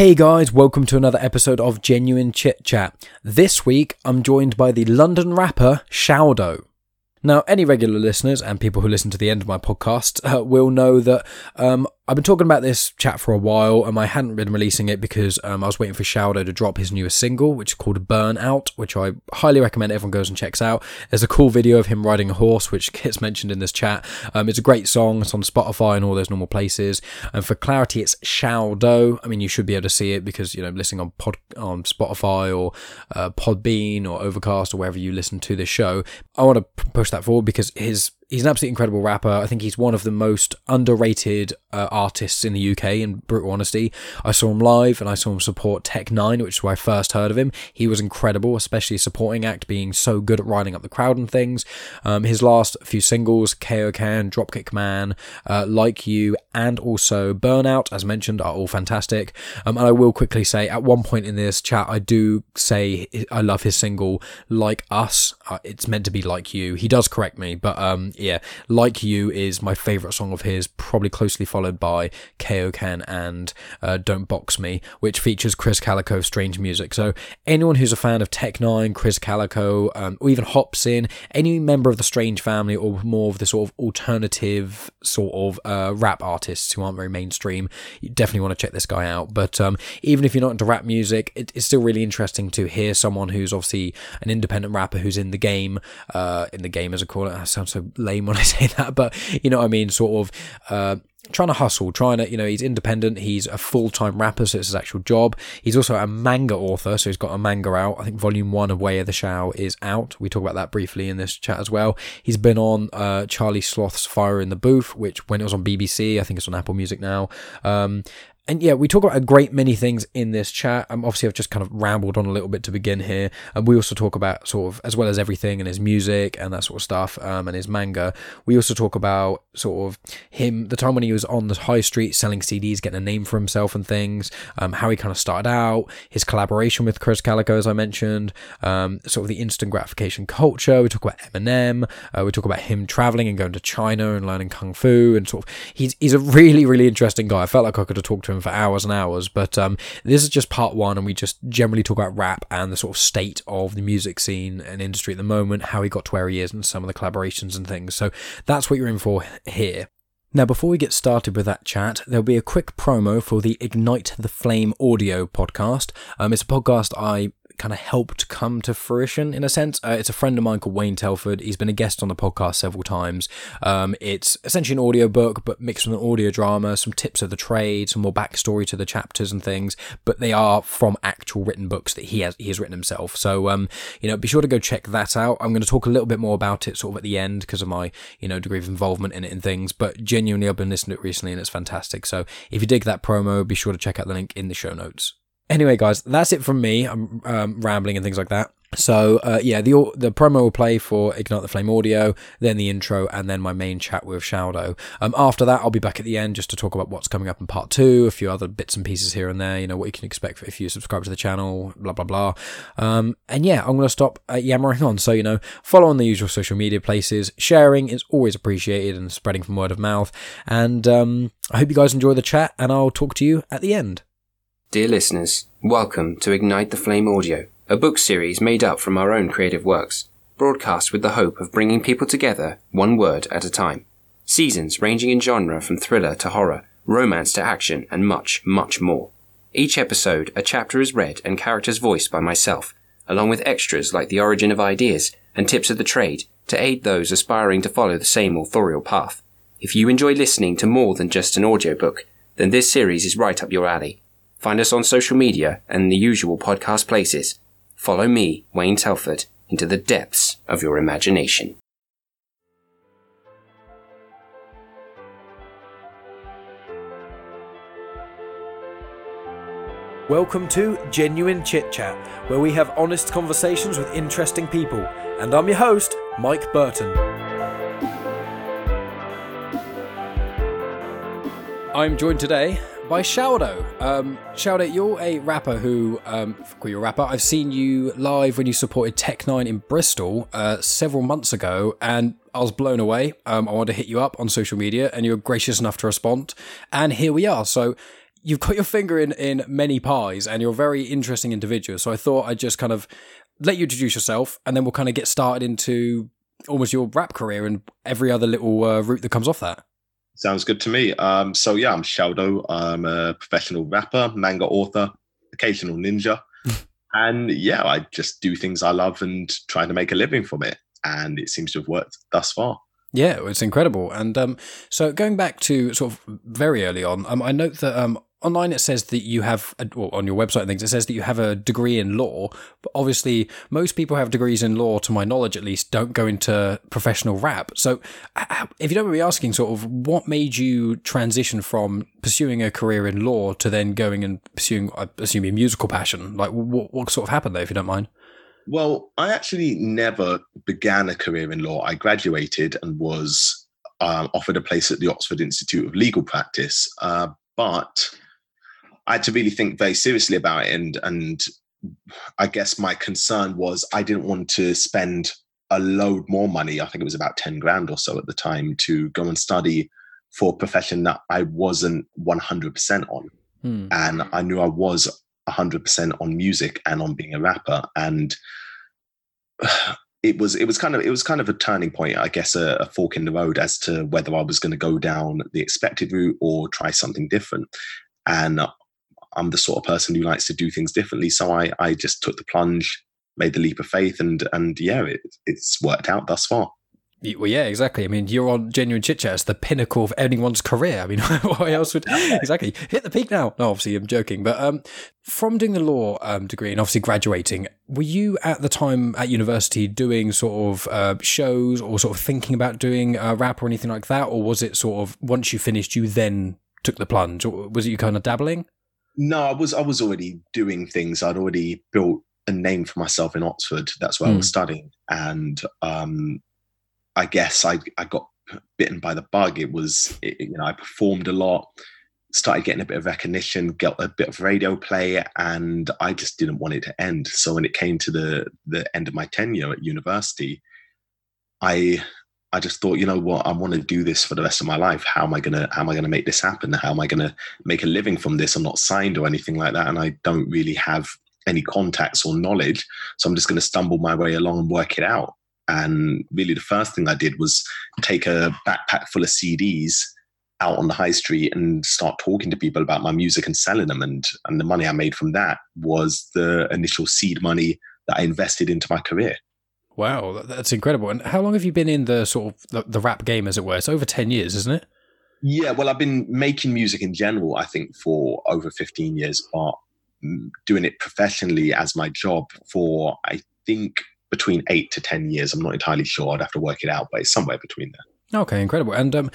Hey guys, welcome to another episode of Genuine Chit Chat. This week I'm joined by the London rapper Shaodow. Now, any regular listeners and people who listen to the end of my podcast uh, will know that um, I've been talking about this chat for a while, and I hadn't been releasing it because um, I was waiting for Shaodow to drop his newest single, which is called Burnout, which I highly recommend everyone goes and checks out. There's a cool video of him riding a horse, which gets mentioned in this chat. Um, it's a great song. It's on Spotify and all those normal places. And for clarity, it's Shaodow. I mean, you should be able to see it because you know listening on pod on Spotify or uh, Podbean or Overcast or wherever you listen to this show. I want to push that forward because his he's an absolutely incredible rapper. I think he's one of the most underrated uh, artists in the UK, in brutal honesty. I saw him live and I saw him support Tech N9ne, which is where I first heard of him. He was incredible, especially supporting act, being so good at riding up the crowd and things. Um, his last few singles, Kaioken, Dropkick Man, uh, Like You, and also Burnout, as mentioned, are all fantastic. Um, and I will quickly say, at one point in this chat, I do say I love his single, Like Us. Uh, it's meant to be Like You. He does correct me, but um, yeah, Like You is my favourite song of his, probably closely followed by Kaioken and uh, Don't Box Me, which features Krizz Kaliko Strange Music. So anyone who's a fan of Tech N9ne, Krizz Kaliko, um, or even Hopsin, any member of the Strange family or more of the sort of alternative sort of uh, rap artists who aren't very mainstream, you definitely want to check this guy out. But um, even if you're not into rap music, it, it's still really interesting to hear someone who's obviously an independent rapper who's in the game, uh, in the game as I call it. That sounds so lame when I say that, but you know what I mean, sort of uh, trying to hustle, trying to, you know, he's independent. He's a full time rapper, so it's his actual job. He's also a manga author, so he's got a manga out. I think volume one of Way of the Shao is out. We talk about that briefly in this chat as well. He's been on uh, Charlie Sloth's Fire in the Booth, which when it was on BBC, I think it's on Apple Music now. Um, and yeah, we talk about a great many things in this chat. Um, obviously, I've just kind of rambled on a little bit to begin here. And we also talk about sort of, as well as everything and his music and that sort of stuff um, and his manga, we also talk about sort of him, the time when he was on the high street selling CDs, getting a name for himself and things, um, how he kind of started out, his collaboration with Krizz Kaliko, as I mentioned, um, sort of the instant gratification culture. We talk about Eminem. Uh, we talk about him traveling and going to China and learning Kung Fu and sort of, he's, he's a really, really interesting guy. I felt like I could have talked to him for hours and hours. But um, this is just part one, and we just generally talk about rap and the sort of state of the music scene and industry at the moment, how he got to where he is, and some of the collaborations and things. So that's what you're in for here. Now, before we get started with that chat, there'll be a quick promo for the Ignite the Flame audio podcast. Um, it's a podcast I kind of helped come to fruition in a sense. Uh, it's a friend of mine called Wayne Telford. He's been a guest on the podcast several times. Um, it's essentially an audio book, but mixed with an audio drama, some tips of the trade, some more backstory to the chapters and things. But they are from actual written books that he has he has written himself. So um, you know, be sure to go check that out. I'm going to talk a little bit more about it sort of at the end because of my you know degree of involvement in it and things. But genuinely, I've been listening to it recently and it's fantastic. So if you dig that promo, be sure to check out the link in the show notes. Anyway, guys, that's it from me. I'm um, rambling and things like that. So uh, yeah, the the promo will play for Ignite the Flame audio, then the intro, and then my main chat with Shaodow. Um, after that, I'll be back at the end just to talk about what's coming up in part two, a few other bits and pieces here and there. You know what you can expect if you subscribe to the channel, blah blah blah. Um, and yeah, I'm gonna stop uh, yammering on. So you know, follow on the usual social media places. Sharing is always appreciated and spreading from word of mouth. And um, I hope you guys enjoy the chat, and I'll talk to you at the end. Dear listeners, welcome to Ignite the Flame Audio, a book series made up from our own creative works, broadcast with the hope of bringing people together one word at a time. Seasons ranging in genre from thriller to horror, romance to action, and much, much more. Each episode, a chapter is read and characters voiced by myself, along with extras like the origin of ideas and tips of the trade to aid those aspiring to follow the same authorial path. If you enjoy listening to more than just an audiobook, then this series is right up your alley. Find us on social media and the usual podcast places. Follow me, Wayne Telford, into the depths of your imagination. Welcome to Genuine Chit Chat, where we have honest conversations with interesting people. And I'm your host, Mike Burton. I'm joined today by Shaodow. Um, you're a rapper who, um, you're a rapper. I've seen you live when you supported Tech N9ne in Bristol uh, several months ago, and I was blown away. Um, I wanted to hit you up on social media, and you were gracious enough to respond. And here we are. So you've got your finger in in many pies, and you're a very interesting individual. So I thought I'd just kind of let you introduce yourself, and then we'll kind of get started into almost your rap career and every other little uh, route that comes off that. Sounds good to me. Um, so yeah, I'm Shaodow. I'm a professional rapper, manga author, occasional ninja, and yeah, I just do things I love and trying to make a living from it. And it seems to have worked thus far. Yeah, it's incredible. And um, so going back to sort of very early on, um, I note that um, online it says that you have, a, well, on your website and things, it says that you have a degree in law. But obviously, most people have degrees in law, to my knowledge at least, don't go into professional rap. So, if you don't mind me asking, sort of, what made you transition from pursuing a career in law to then going and pursuing, I assume, a musical passion? Like, what, what sort of happened there, if you don't mind? Well, I actually never began a career in law. I graduated and was um, offered a place at the Oxford Institute of Legal Practice, uh, but I had to really think very seriously about it. And and I guess my concern was I didn't want to spend a load more money. I think it was about ten grand or so at the time to go and study for a profession that I wasn't one hundred percent on, hmm. and I knew I was 100% on music and on being a rapper and it was it was kind of it was kind of a turning point i guess a, a fork in the road as to whether i was going to go down the expected route or try something different and i'm the sort of person who likes to do things differently so i i just took the plunge made the leap of faith and and yeah it, it's worked out thus far well, yeah, exactly. I mean, you're on genuine chit chat. It's the pinnacle of anyone's career. I mean, why else would exactly hit the peak now? No, obviously, I'm joking. But um, from doing the law um, degree and obviously graduating, were you at the time at university doing sort of uh, shows or sort of thinking about doing a rap or anything like that, or was it sort of once you finished, you then took the plunge, or was it you kind of dabbling? No, I was. I was already doing things. I'd already built a name for myself in Oxford. That's where mm. I was hmm. studying, and um, I guess I, I got bitten by the bug. It was, it, you know, I performed a lot, started getting a bit of recognition, got a bit of radio play, and I just didn't want it to end. So when it came to the the end of my tenure at university, I I just thought, you know what, I want to do this for the rest of my life. How am I gonna how am I gonna make this happen? How am I gonna make a living from this? I'm not signed or anything like that, and I don't really have any contacts or knowledge. So I'm just gonna stumble my way along and work it out. And really, the first thing I did was take a backpack full of CDs out on the high street and start talking to people about my music and selling them. And, and the money I made from that was the initial seed money that I invested into my career. Wow, that's incredible. And how long have you been in the sort of the, the rap game, as it were? It's over 10 years, isn't it? Yeah, well, I've been making music in general, I think, for over 15 years, but doing it professionally as my job for, I think, between eight to 10 years. I'm not entirely sure. I'd have to work it out, but it's somewhere between there. Okay, incredible. And um,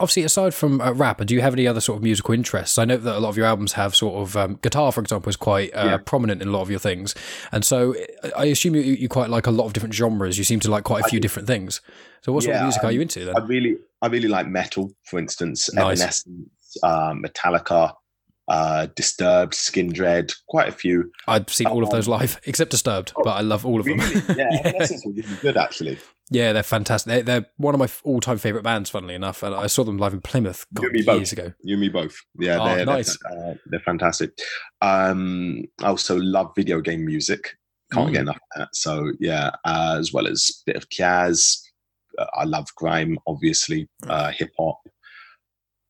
obviously, aside from uh, rap, do you have any other sort of musical interests? I know that a lot of your albums have sort of um, guitar, for example, is quite uh, yeah. prominent in a lot of your things. And so I assume you, you quite like a lot of different genres. You seem to like quite a few different things. So what sort of music um, are you into then? I really, I really like metal, for instance, nice. Evanescence, uh, Metallica, uh, Disturbed, Skindred, quite a few. I've seen all of those um, live, except Disturbed, oh, but I love all of really? them. yeah, yeah. Evanescence were really good actually. Yeah, they're fantastic. They're, they're, one of my all-time favorite bands. Funnily enough, and I saw them live in Plymouth God, years both. ago. You and me both. Yeah, oh, they're, nice. They're, uh, they're fantastic. Um, I also love video game music. Can't mm. get enough of that. So yeah, uh, as well as a bit of jazz. Uh, I love grime, obviously, mm. uh, hip hop.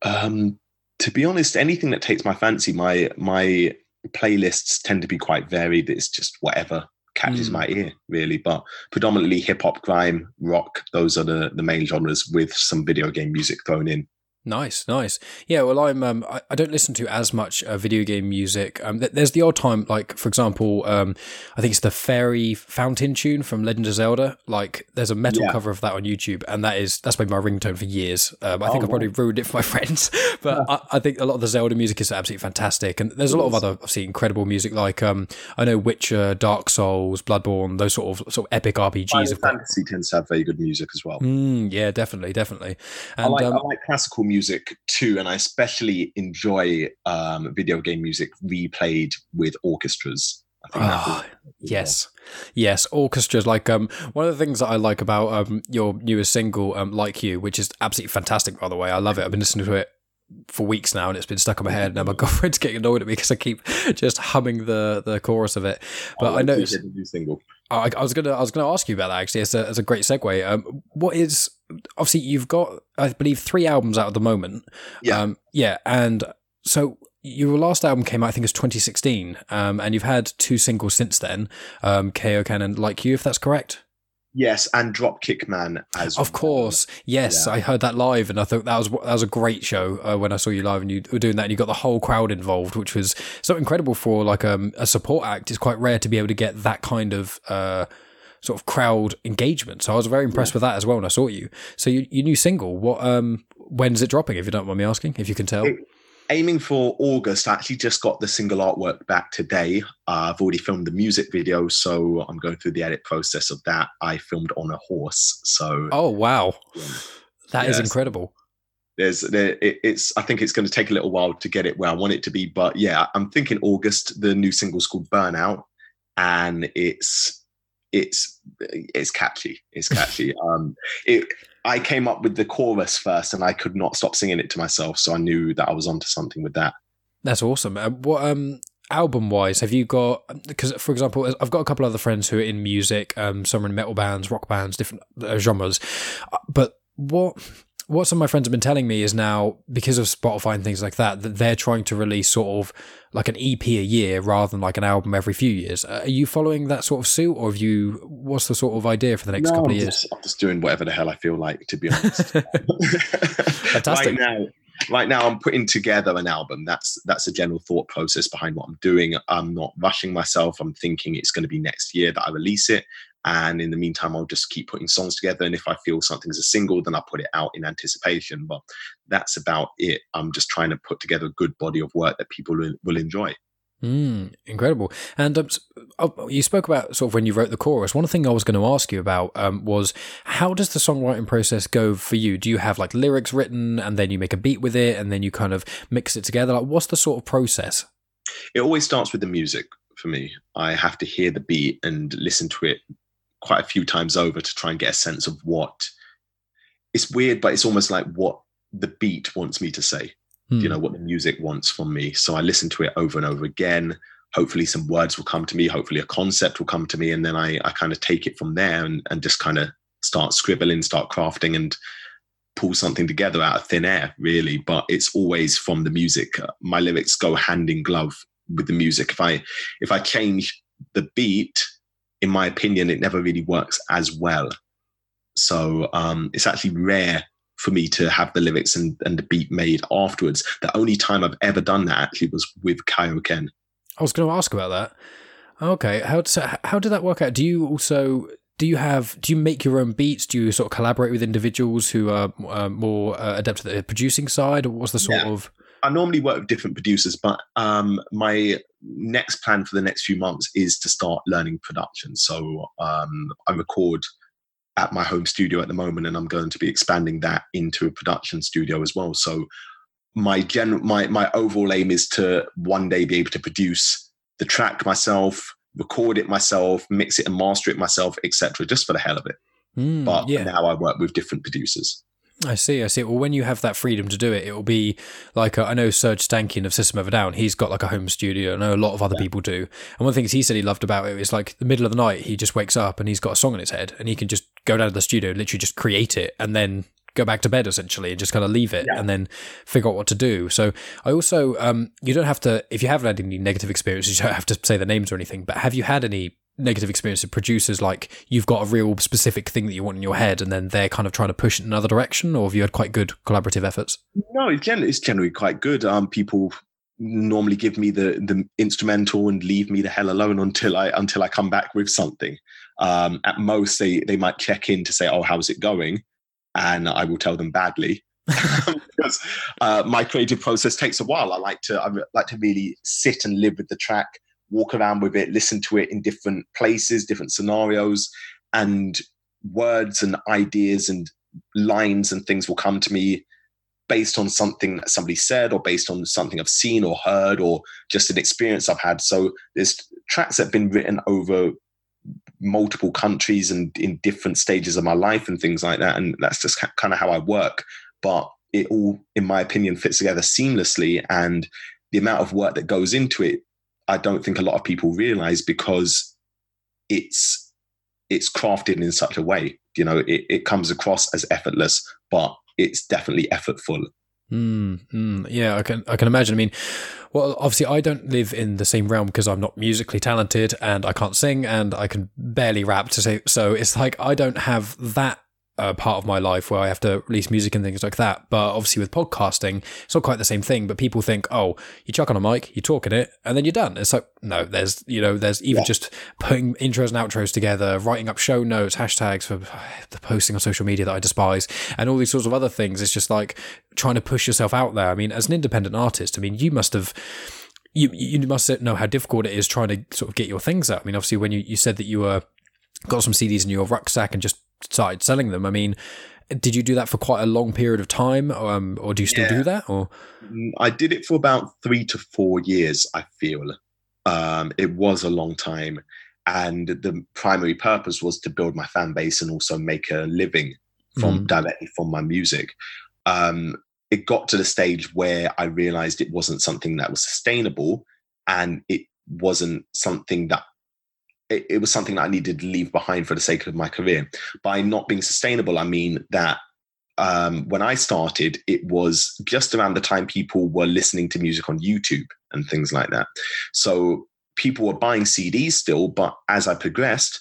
Um, to be honest, anything that takes my fancy, my my playlists tend to be quite varied. It's just whatever catches mm. my ear, really. But predominantly hip hop, grime, rock, those are the, the main genres with some video game music thrown in. Nice, nice. Yeah, well, I'm. Um, I, I don't listen to as much uh, video game music. Um, th- there's the odd time, like for example, um, I think it's the Fairy Fountain tune from Legend of Zelda. Like, there's a metal yeah. cover of that on YouTube, and that is that's been my ringtone for years. Um, I think oh, I probably ruined it for my friends, but yeah. I, I, think a lot of the Zelda music is absolutely fantastic. And there's a lot of other, obviously, incredible music. Like, um, I know Witcher, Dark Souls, Bloodborne, those sort of sort of epic RPGs. Final Fantasy tends to have very good music as well. Mm, yeah, definitely, definitely. And, I like, um, I like classical music music too, and I especially enjoy um, video game music replayed with orchestras. Oh, yes, yes, orchestras. Like um, one of the things that I like about um your newest single, um, like you, which is absolutely fantastic. By the way, I love it. I've been listening to it for weeks now, and it's been stuck in my head. Now my girlfriend's getting annoyed at me because I keep just humming the the chorus of it. But I know new single. I, I was gonna I was gonna ask you about that actually. It's a, it's a great segue. Um, what is obviously you've got I believe three albums out at the moment. Yeah, um, yeah, and so your last album came out I think it's 2016, um, and you've had two singles since then, um, Kaioken and Like You, if that's correct. Yes, and Dropkick Man as of well. course. Yes, Yeah. I heard that live, and I thought that was that was a great show uh, when I saw you live, and you were doing that, and you got the whole crowd involved, which was so incredible for like um, a support act. It's quite rare to be able to get that kind of uh, sort of crowd engagement. So I was very impressed with that as well when I saw you. So you, your new single, what um, when's it dropping? If you don't mind me asking, if you can tell. It- Aiming for August, I actually just got the single artwork back today. Uh, I've already filmed the music video, so I'm going through the edit process of that. I filmed on a horse, so Oh wow, Yeah. that is Yes. incredible. there's there, it, it's i think it's going to take a little while to get it where i want it to be but yeah i'm thinking august the new single's called burnout and it's it's it's catchy it's catchy um it i came up with the chorus first and i could not stop singing it to myself so i knew that i was onto something with that That's awesome. Uh, what um album wise have you got? Because for example, I've got a couple other friends who are in music. Um, some are in metal bands, rock bands, different uh, genres. Uh, But what what some of my friends have been telling me is now because of Spotify and things like that that they're trying to release sort of like an EP a year rather than like an album every few years. Uh, are you following that sort of suit, or have you? What's the sort of idea for the next No, couple of I'm years? just, I'm just doing whatever the hell i feel like to be honest Fantastic. right now right now i'm putting together an album that's that's a general thought process behind what i'm doing i'm not rushing myself i'm thinking it's going to be next year that i release it and in the meantime i'll just keep putting songs together and if i feel something's a single then i'll put it out in anticipation but that's about it i'm just trying to put together a good body of work that people will, will enjoy Mm, incredible. And um, oh, you spoke about sort of when you wrote the chorus. One thing I was going to ask you about um, was how does the songwriting process go for you? Do you have like lyrics written and then you make a beat with it and then you kind of mix it together? Like, what's the sort of process? it always starts with the music for me i have to hear the beat and listen to it quite a few times over to try and get a sense of what it's weird but it's almost like what the beat wants me to say. Hmm. you know what the music wants from me? So i listen to it over and over again. Hopefully some words will come to me. Hopefully a concept will come to me. And then i, I kind of take it from there and, and just kind of start scribbling start crafting and pull something together out of thin air really. But it's always from the music. My lyrics go hand in glove with the music. If i if i change the beat in my opinion it never really works as well so um it's actually rare for me to have the lyrics and, and the beat made afterwards. The only time I've ever done that actually was with Kaioken. I was going to ask about that. Okay, how so how did that work out? Do you also do you have do you make your own beats? Do you sort of collaborate with individuals who are uh, more uh, adept at the producing side, or what's the sort Yeah. of I normally work with different producers, but um, my next plan for the next few months is to start learning production. So um, I record at my home studio at the moment, and I'm going to be expanding that into a production studio as well. So my gen my my overall aim is to one day be able to produce the track myself, record it myself, mix it and master it myself, etc. Just for the hell of it. Hmm, But yeah? now I work with different producers. I see, I see. Well, when you have that freedom to do it, it will be like uh, I know Serj Tankian of System of a Down. He's got like a home studio. I know a lot of other people do. And one of the things he said he loved about it is like the middle of the night, he just wakes up and he's got a song in his head, and he can just go down to the studio, literally just create it, and then go back to bed essentially, and just kind of leave it, Yeah. and then figure out what to do. So I also, um, you don't have to if you haven't had any negative experiences, you don't have to say the names or anything. But have you had any? Negative experience of producers like you've got a real specific thing that you want in your head, and then they're kind of trying to push it in another direction, or have you had quite good collaborative efforts? No, it's generally, it's generally quite good. Um, people normally give me the the instrumental and leave me the hell alone until I until I come back with something. Um, at most, they they might check in to say, "Oh, how's it going?" and I will tell them badly. because uh, my creative process takes a while. I like to I like to really sit and live with the track, walk around with it, listen to it in different places, different scenarios, and words and ideas and lines and things will come to me based on something that somebody said or based on something I've seen or heard or just an experience I've had. So there's tracks that have been written over multiple countries and in different stages of my life and things like that. And that's just kind of how I work. But it all, in my opinion, fits together seamlessly. And the amount of work that goes into it, I don't think a lot of people realize because it's it's crafted in such a way. You know, it, it comes across as effortless, but it's definitely effortful. Mm, mm, yeah, I can I can imagine. I mean, well, obviously, I don't live in the same realm because I'm not musically talented and I can't sing and I can barely rap to say. So it's like I don't have that uh, part of my life where I have to release music and things like that. But obviously, with podcasting, it's not quite the same thing. But people think, oh, you chuck on a mic, you talk in it, and then you're done. It's like, no, there's, you know, there's even yeah. just putting intros and outros together, writing up show notes, hashtags for the posting on social media that I despise, and all these sorts of other things. It's just like trying to push yourself out there. I mean, as an independent artist, I mean, you must have you you must know how difficult it is trying to sort of get your things out. I mean, obviously, when you, you said that you were got some CDs in your rucksack and just started selling them. I mean, did you do that for quite a long period of time, um, or do you still yeah. do that? Or mm, I did it for about three to four years. I feel um, it was a long time, and the primary purpose was to build my fan base and also make a living from mm. directly from my music. Um, it got to the stage where I realized it wasn't something that was sustainable, and it wasn't something that it, it was something that I needed to leave behind for the sake of my career. By not being sustainable, I mean that um, when I started, it was just around the time people were listening to music on YouTube and things like that. So people were buying CDs still, but as I progressed,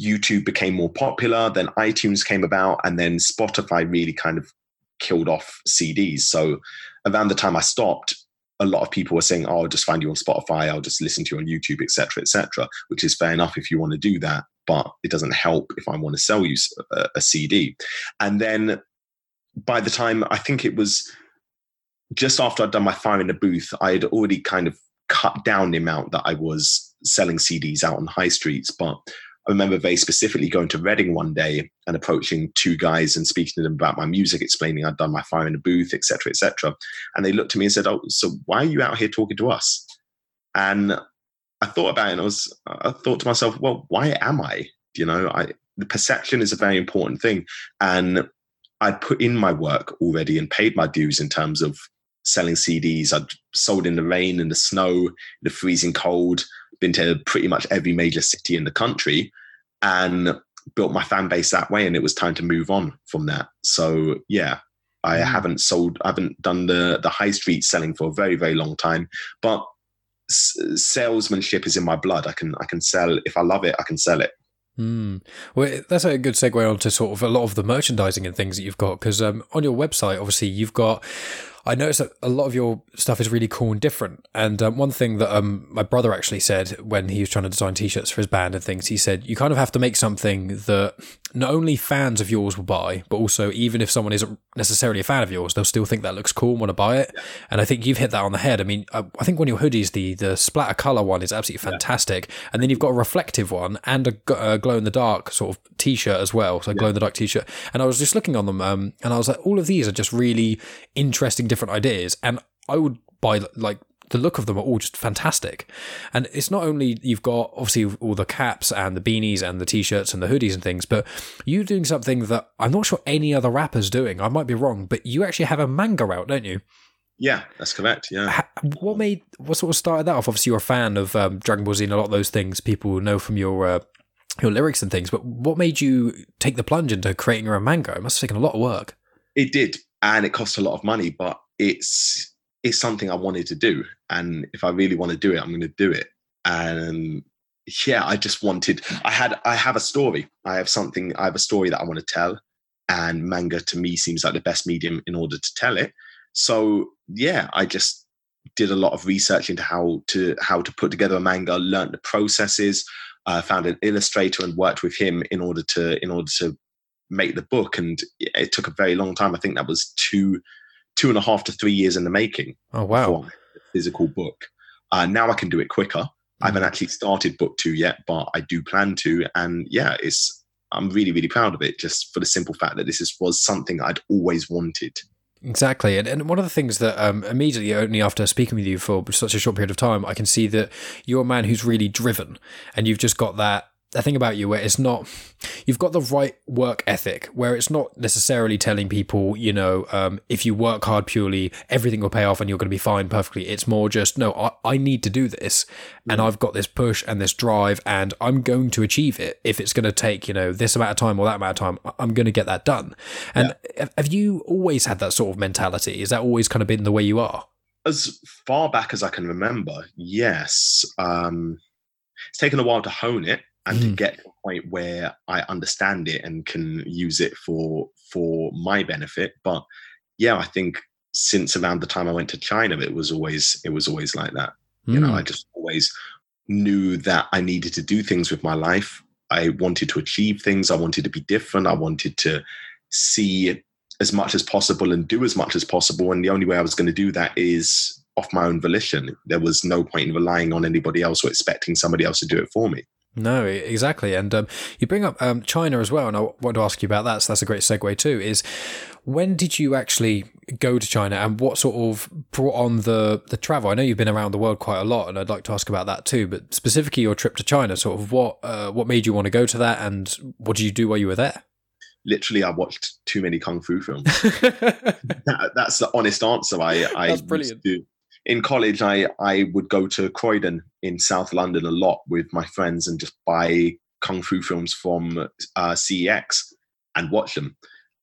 YouTube became more popular, then iTunes came about, and then Spotify really kind of killed off CDs. So around the time I stopped, a lot of people were saying, "Oh, I'll just find you on Spotify. I'll just listen to you on YouTube, etc., etc." Which is fair enough if you want to do that, but it doesn't help if I want to sell you a, a CD. And then by the time I think it was just after I'd done my fire in the booth, I had already kind of cut down the amount that I was selling CDs out on high streets, but I remember very specifically going to Reading one day and approaching two guys and speaking to them about my music, explaining I'd done my fire in the booth, etc., etc. And they looked at me and said, "Oh, so why are you out here talking to us?" And I thought about it, and I was, I thought to myself, "Well, why am I? You know, I the perception is a very important thing, and I'd put in my work already and paid my dues in terms of selling CDs. I'd sold in the rain and the snow, the freezing cold been to pretty much every major city in the country and built my fan base that way and it was time to move on from that so yeah i mm. haven't sold i haven't done the the high street selling for a very very long time but s- salesmanship is in my blood i can i can sell if i love it i can sell it Mm. Well, that's a good segue on to sort of a lot of the merchandising and things that you've got because um, on your website, obviously, you've got I noticed that a lot of your stuff is really cool and different. And um, one thing that um, my brother actually said when he was trying to design t-shirts for his band and things, he said you kind of have to make something that not only fans of yours will buy, but also even if someone isn't necessarily a fan of yours, they'll still think that looks cool and want to buy it. Yeah. And I think you've hit that on the head. I mean, I, I, think one of your hoodies, the the splatter color one, is absolutely fantastic. Yeah. And then you've got a reflective one and a, a glow in the dark sort of t-shirt as well, so a glow in the dark t-shirt. And I was just looking on them, um, and I was like, all of these are just really interesting, different ideas. And I would buy like the look of them are all just fantastic. And it's not only you've got obviously all the caps and the beanies and the t-shirts and the hoodies and things, but you're doing something that I'm not sure any other rappers doing. I might be wrong, but you actually have a manga out, don't you? Yeah, that's correct. Yeah. What made what sort of started that off? Obviously, you're a fan of um, Dragon Ball Z and a lot of those things people know from your uh, your lyrics and things. But what made you take the plunge into creating your own manga? It must have taken a lot of work. It did, and it costs a lot of money, but it's it's something I wanted to do. And if I really want to do it, I'm going to do it. And yeah, I just wanted, I had, I have a story. I have something, I have a story that I want to tell. And manga to me seems like the best medium in order to tell it. So yeah, I just did a lot of research into how to, how to put together a manga, learned the processes, uh, found an illustrator and worked with him in order to, in order to make the book. And it took a very long time. I think that was two, two and a half to three years in the making. Oh wow! physical book. Uh, now I can do it quicker. Mm. I haven't actually started book two yet, but I do plan to. And yeah, it's I'm really really proud of it, just for the simple fact that this is, was something I'd always wanted. Exactly. And, and one of the things that um, immediately, only after speaking with you for such a short period of time, I can see that you're a man who's really driven and you've just got that a thing about you where it's not you've got the right work ethic where it's not necessarily telling people you know um, if you work hard purely everything will pay off and you're going to be fine perfectly. It's more just no I, I need to do this and Mm. i've got this push and this drive and i'm going to achieve it. If it's going to take you know this amount of time or that amount of time i'm going to get that done. And have- have you always had that sort of mentality? Is that always kind of been the way you are? As far back as I can remember, yes. Um, it's taken a while to hone it and to Mm. get to a point where I understand it and can use it for for my benefit. But yeah, I think since around the time I went to China, it was always it was always like that. You know, Mm. I just always knew that I needed to do things with my life. I wanted to achieve things. I wanted to be different. I wanted to see as much as possible and do as much as possible. And the only way I was going to do that is off my own volition. There was no point in relying on anybody else or expecting somebody else to do it for me. No, exactly. And um, you bring up um, China as well, and I want to ask you about that. So that's a great segue too. Is when did you actually go to China, and what sort of brought on the the travel? I know you've been around the world quite a lot, and I'd like to ask about that too. But specifically, your trip to China, sort of what uh, what made you want to go to that, and what did you do while you were there? Literally, I watched too many kung fu films. that, that's the honest answer. I, I That's used brilliant. to- in college, I I would go to Croydon in South London a lot with my friends and just buy kung fu films from uh, CEX and watch them.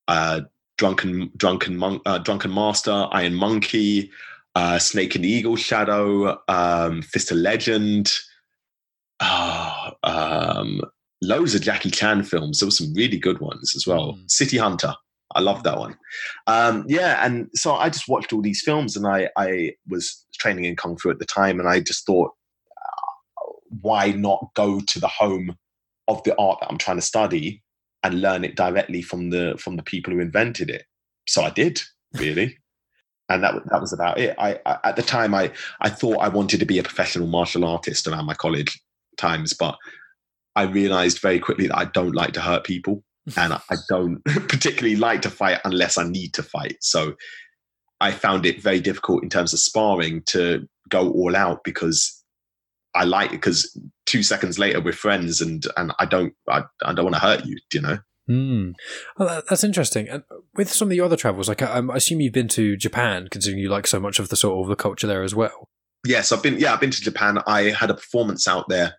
Uh, Drunken Drunken Monk, uh, Drunken Master, Iron Monkey, uh, Snake and Eagle Shadow, um, Fist of Legend. Ah, um, loads of Jackie Chan films. There were some really good ones as well. Mm. City Hunter. I love that one. Um, yeah, and so I just watched all these films, and I I was training in kung fu at the time, and I just thought, uh, why not go to the home of the art that I'm trying to study and learn it directly from the from the people who invented it? So I did really, and that that was about it. I, I at the time I I thought I wanted to be a professional martial artist around my college times, but I realized very quickly that I don't like to hurt people and I don't particularly like to fight unless I need to fight. So I found it very difficult in terms of sparring to go all out because I like it because two seconds later we're friends and and I don't I, I don't want to hurt you, you know? Hmm. Well, that's interesting. And with some of the other travels, like I, I assume you've been to Japan, considering you like so much of the sort of the culture there as well. Yes, I've been yeah, I've been to Japan. I had a performance out there.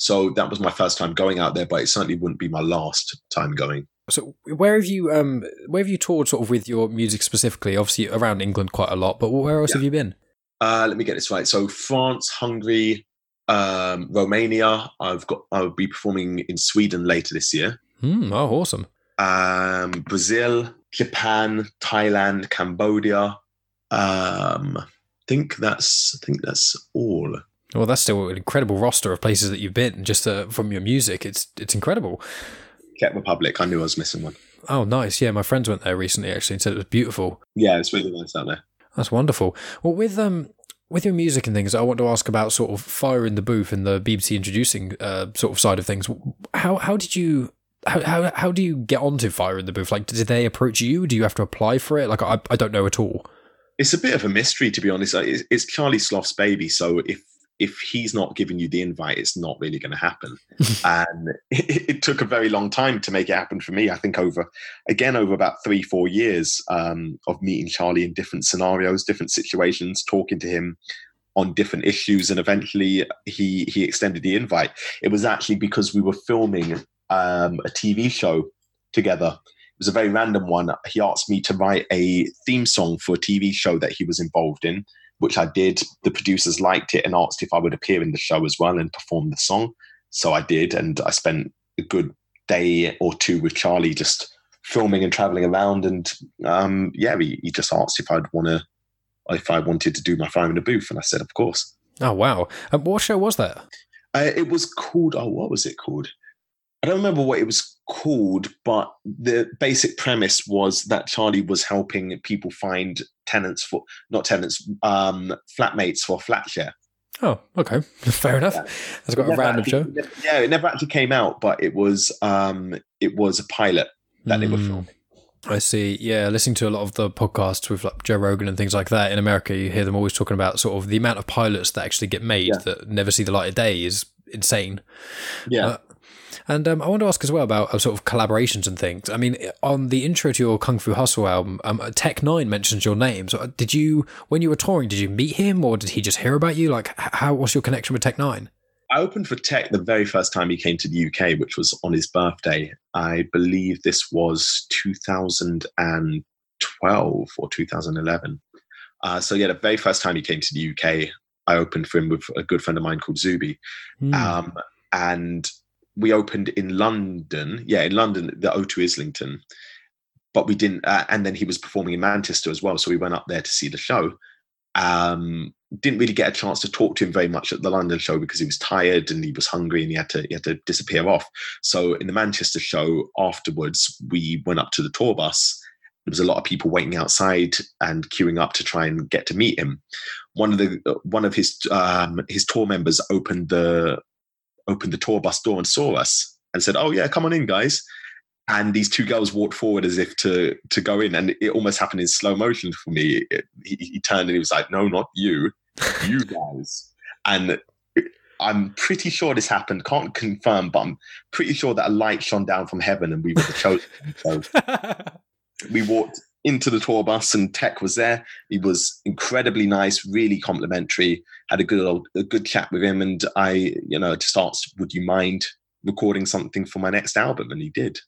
So that was my first time going out there, but it certainly wouldn't be my last time going. So where have you um where have you toured sort of with your music specifically? Obviously around England quite a lot, but where else Yeah. have you been? Uh, let me get this right. So France, Hungary, um, Romania. I've got. I'll be performing in Sweden later this year. Hmm. Oh, awesome. Um, Brazil, Japan, Thailand, Cambodia. Um, I think that's. I think that's all. Well, that's still an incredible roster of places that you've been just uh, from your music. It's it's incredible. Czech Republic. I knew I was missing one. Oh, nice. Yeah, my friends went there recently actually and said it was beautiful. Yeah, it's really nice out there. That's wonderful. Well, with um with your music and things, I want to ask about sort of fire in the booth and the BBC introducing uh, sort of side of things. How how did you how, how how do you get onto fire in the booth? Like, did they approach you? Do you have to apply for it? Like, I I don't know at all. It's a bit of a mystery, to be honest. It's, it's Charlie Sloth's baby, so if if he's not giving you the invite, it's not really going to happen. and it, it took a very long time to make it happen for me. I think over again over about three four years um, of meeting Charlie in different scenarios, different situations, talking to him on different issues, and eventually he he extended the invite. It was actually because we were filming um, a TV show together it was a very random one. He asked me to write a theme song for a TV show that he was involved in, which I did. The producers liked it and asked if I would appear in the show as well and perform the song. So I did, and I spent a good day or two with Charlie just filming and traveling around. And um, yeah, he, he just asked if I'd want to, if I wanted to do my fire in the booth, and I said, of course. Oh wow! Um, what show was that? Uh, it was called. Oh, what was it called? I don't remember what it was called, but the basic premise was that Charlie was helping people find tenants for not tenants, um, flatmates for flat share. Oh, okay, fair enough. Yeah. That's quite a random actually- show. Yeah, it never actually came out, but it was um, it was a pilot that they were Mm. filming. I see. Yeah, listening to a lot of the podcasts with like Joe Rogan and things like that in America, you hear them always talking about sort of the amount of pilots that actually get made Yeah. that never see the light of day is insane. Yeah, Uh, And um, I want to ask as well about uh, sort of collaborations and things. I mean, on the intro to your Kung Fu Hustle album, um, Tech N9ne mentions your name. So, uh, did you, when you were touring, did you meet him, or did he just hear about you? Like, how was your connection with Tech N9ne? I opened for Tech the very first time he came to the UK, which was on his birthday. I believe this was 2012 or 2011. Uh, so yeah, the very first time he came to the UK, I opened for him with a good friend of mine called Zuby, mm. um, and we opened in London. Yeah, in London, the O2 Islington, but we didn't. Uh, and then he was performing in Manchester as well, so we went up there to see the show. Um, didn't really get a chance to talk to him very much at the London show because he was tired and he was hungry and he had to he had to disappear off. So in the Manchester show afterwards, we went up to the tour bus. There was a lot of people waiting outside and queuing up to try and get to meet him. One of the one of his um, his tour members opened the opened the tour bus door and saw us and said, "Oh yeah, come on in, guys." and these two girls walked forward as if to to go in, and it almost happened in slow motion for me. It, he, he, turned and he was like, "No, not you, you guys." And I'm pretty sure this happened. Can't confirm, but I'm pretty sure that a light shone down from heaven, and we were the chosen. so we walked into the tour bus, and Tech was there. He was incredibly nice, really complimentary. Had a good old, a good chat with him, and I, you know, just asked, "Would you mind?" recording something for my next album and he did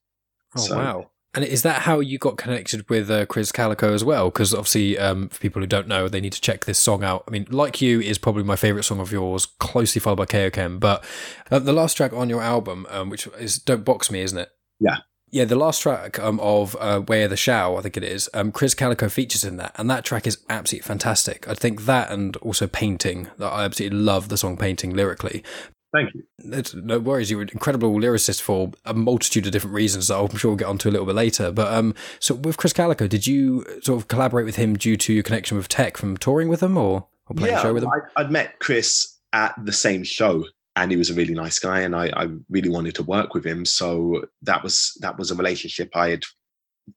Oh so, wow! And is that how you got connected with uh, Krizz Kaliko as well? Because obviously, um, for people who don't know, they need to check this song out. I mean, "Like You" is probably my favorite song of yours, closely followed by Kaioken. But uh, the last track on your album, um, which is "Don't Box Me," isn't it? Yeah. Yeah, the last track um, of uh, "Where the Shao," I think it is. Um, Krizz Kaliko features in that, and that track is absolutely fantastic. I think that, and also "Painting," that I absolutely love the song "Painting" lyrically. Thank you. It's, no worries. You're an incredible lyricist for a multitude of different reasons that I'm sure we'll get onto a little bit later. But um, so with Krizz Kaliko, did you sort of collaborate with him due to your connection with Tech from touring with him or, or playing yeah, a show with him? I, I'd met Krizz at the same show and he was a really nice guy and I, I really wanted to work with him. So that was that was a relationship I had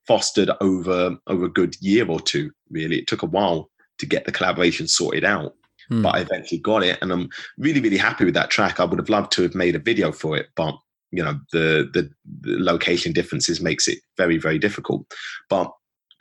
fostered over over a good year or two, really. It took a while to get the collaboration sorted out. Mm. But I eventually got it, and I'm really, really happy with that track. I would have loved to have made a video for it, but you know, the the, the location differences makes it very, very difficult. But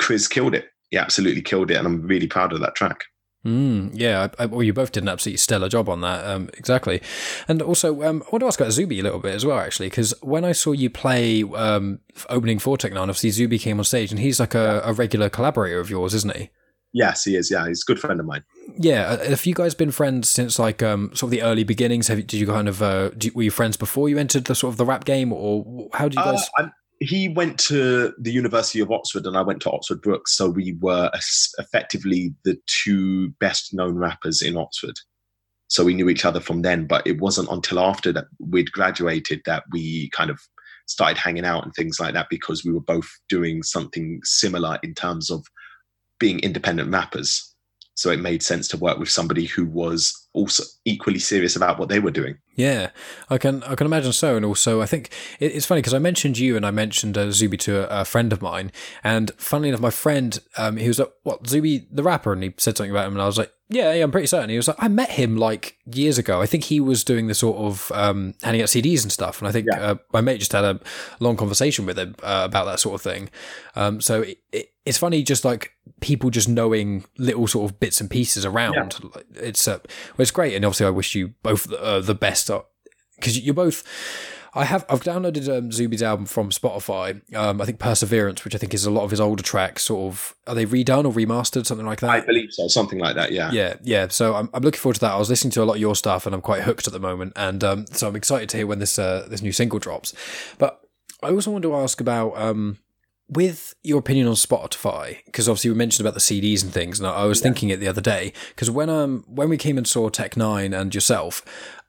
Krizz killed it. He absolutely killed it, and I'm really proud of that track. Mm, yeah, I, I, well, you both did an absolutely stellar job on that. Um, exactly, and also um, I want to ask about Zuby a little bit as well, actually, because when I saw you play um, opening for Tech N9ne, obviously Zuby came on stage, and he's like a, a regular collaborator of yours, isn't he? Yes, he is. Yeah, he's a good friend of mine. Yeah, uh, have you guys been friends since like um, sort of the early beginnings? Have did you kind of uh, you, were you friends before you entered the sort of the rap game, or how did you guys? Uh, he went to the University of Oxford, and I went to Oxford Brookes, so we were effectively the two best known rappers in Oxford. So we knew each other from then, but it wasn't until after that we'd graduated that we kind of started hanging out and things like that because we were both doing something similar in terms of being independent rappers. So it made sense to work with somebody who was also equally serious about what they were doing. Yeah, I can I can imagine so, and also I think it's funny because I mentioned you and I mentioned uh, Zuby to a, a, friend of mine, and funnily enough, my friend um, he was like, "What Zuby the rapper?" and he said something about him, and I was like, "Yeah, yeah, I'm pretty certain." He was like, "I met him like years ago. I think he was doing the sort of um, handing out CDs and stuff, and I think yeah. uh, my mate just had a long conversation with him uh, about that sort of thing." Um, so it, it, it's funny, just like people just knowing little sort of bits and pieces around. Yeah. It's uh, well, it's great, and obviously I wish you both uh, the best because you're both. I have I've downloaded um, Zuby's album from Spotify. Um, I think Perseverance, which I think is a lot of his older tracks. Sort of are they redone or remastered, something like that? I believe so, something like that. Yeah, yeah, yeah. So I'm, I'm looking forward to that. I was listening to a lot of your stuff, and I'm quite hooked at the moment. And um, so I'm excited to hear when this uh, this new single drops. But I also want to ask about um, with your opinion on Spotify, because obviously we mentioned about the CDs and things, and I was yeah. thinking it the other day because when um when we came and saw Tech N9ne and yourself,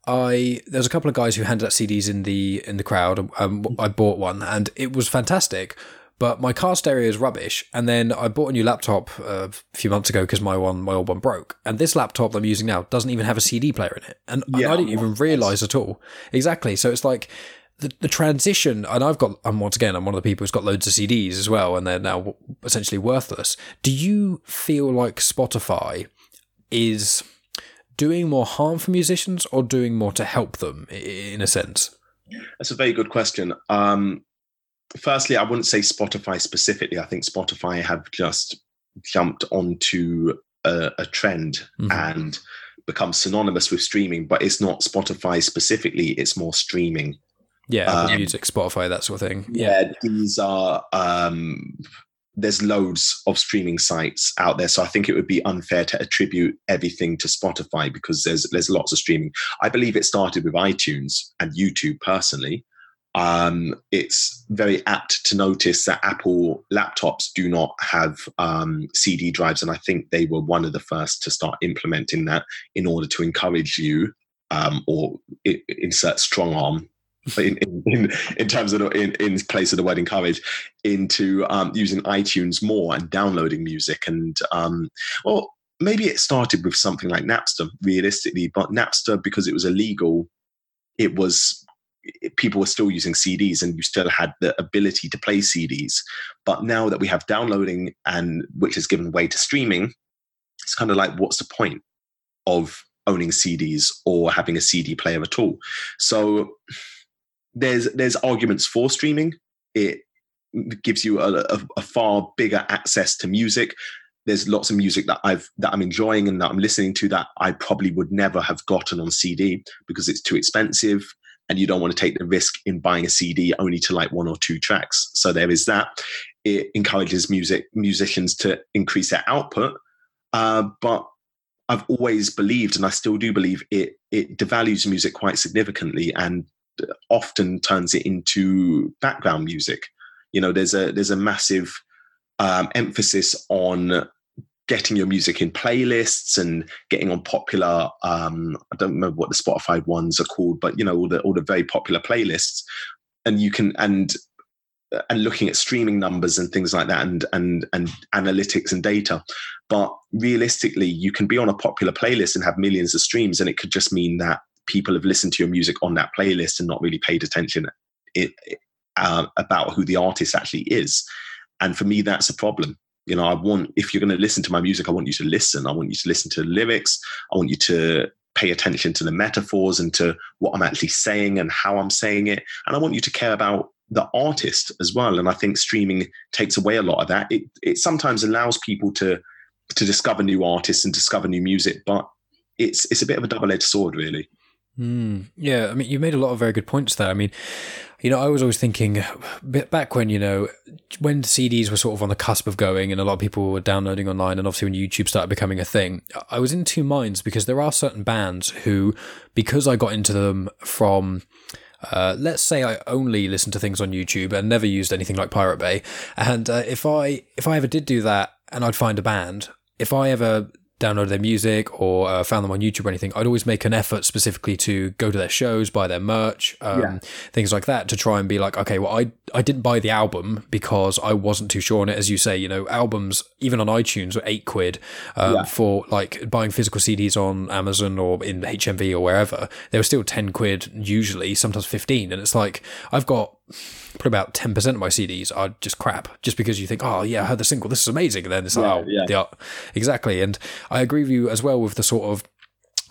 I there's a couple of guys who handed out CDs in the in the crowd. Um, I bought one and it was fantastic. But my car stereo is rubbish, and then I bought a new laptop uh, a few months ago because my one, my old one broke. And this laptop that I'm using now doesn't even have a CD player in it, and yeah, I didn't even realize at all. Exactly. So it's like the, the transition, and I've got, and once again, I'm one of the people who's got loads of CDs as well, and they're now essentially worthless. Do you feel like Spotify is doing more harm for musicians or doing more to help them in a sense? That's a very good question. Um, firstly, I wouldn't say Spotify specifically. I think Spotify have just jumped onto a, a trend mm-hmm. and become synonymous with streaming, but it's not Spotify specifically, it's more streaming. Yeah, um, Music, Spotify, that sort of thing. Yeah, yeah these are um, there's loads of streaming sites out there, so I think it would be unfair to attribute everything to Spotify because there's there's lots of streaming. I believe it started with iTunes and YouTube personally, um, it's very apt to notice that Apple laptops do not have um, CD drives, and I think they were one of the first to start implementing that in order to encourage you um, or insert strong arm. In, in, in, terms of the, in, in place of the word encourage into um, using iTunes more and downloading music and um, well maybe it started with something like Napster realistically but Napster because it was illegal it was people were still using CDs and you still had the ability to play CDs. But now that we have downloading and which has given way to streaming, it's kind of like, what's the point of owning CDs or having a CD player at all? So there's there's arguments for streaming. It gives you a, a, a far bigger access to music there's lots of music that I've that I'm enjoying and that I'm listening to that I probably would never have gotten on CD because it's too expensive and you don't want to take the risk in buying a CD only to like one or two tracks. So there is that. It encourages music musicians to increase their output, uh, but I've always believed, and I still do believe, it it devalues music quite significantly and often turns it into background music. You know, there's a there's a massive um, emphasis on getting your music in playlists and getting on popular um, i don't remember what the spotify ones are called but you know all the all the very popular playlists and you can and and looking at streaming numbers and things like that and and and analytics and data but realistically you can be on a popular playlist and have millions of streams and it could just mean that people have listened to your music on that playlist and not really paid attention it, uh, about who the artist actually is and for me that's a problem you know, I want, if you're going to listen to my music, I want you to listen. I want you to listen to the lyrics. I want you to pay attention to the metaphors and to what I'm actually saying and how I'm saying it. And I want you to care about the artist as well. And I think streaming takes away a lot of that. It, it sometimes allows people to, to discover new artists and discover new music, but it's, it's a bit of a double edged sword, really. Mm, yeah, I mean, you made a lot of very good points there. I mean, you know, I was always thinking back when, you know, when CDs were sort of on the cusp of going and a lot of people were downloading online, and obviously when YouTube started becoming a thing, I was in two minds because there are certain bands who, because I got into them from. Uh, let's say I only listened to things on YouTube and never used anything like Pirate Bay, and uh, if I if I ever did do that and I'd find a band, if I ever downloaded their music or uh, found them on YouTube or anything, I'd always make an effort specifically to go to their shows, buy their merch, um, yeah. things like that, to try and be like, okay, well, I I didn't buy the album because I wasn't too sure on it. As you say, you know, albums even on iTunes were eight quid um, yeah. for like buying physical CDs on Amazon or in HMV or wherever. They were still ten quid usually, sometimes fifteen, and it's like I've got probably about 10% of my CDs are just crap just because you think, oh, yeah, I heard the single, this is amazing. And then it's like, oh, yeah. yeah. Exactly. And I agree with you as well with the sort of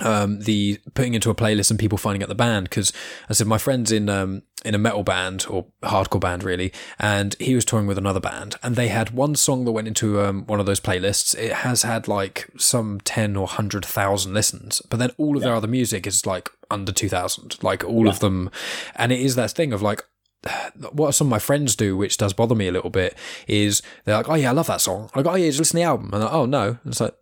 um, the putting into a playlist and people finding out the band because I said my friend's in um, in a metal band or hardcore band really, and he was touring with another band, and they had one song that went into um, one of those playlists. It has had like some ten or hundred thousand listens, but then all of yeah. their other music is like under two thousand, like all yeah. of them, and it is that thing of like what some of my friends do, which does bother me a little bit, is they're like, "Oh yeah, I love that song." I go, "Oh yeah, just listen to the album," and like, "Oh no," and it's like,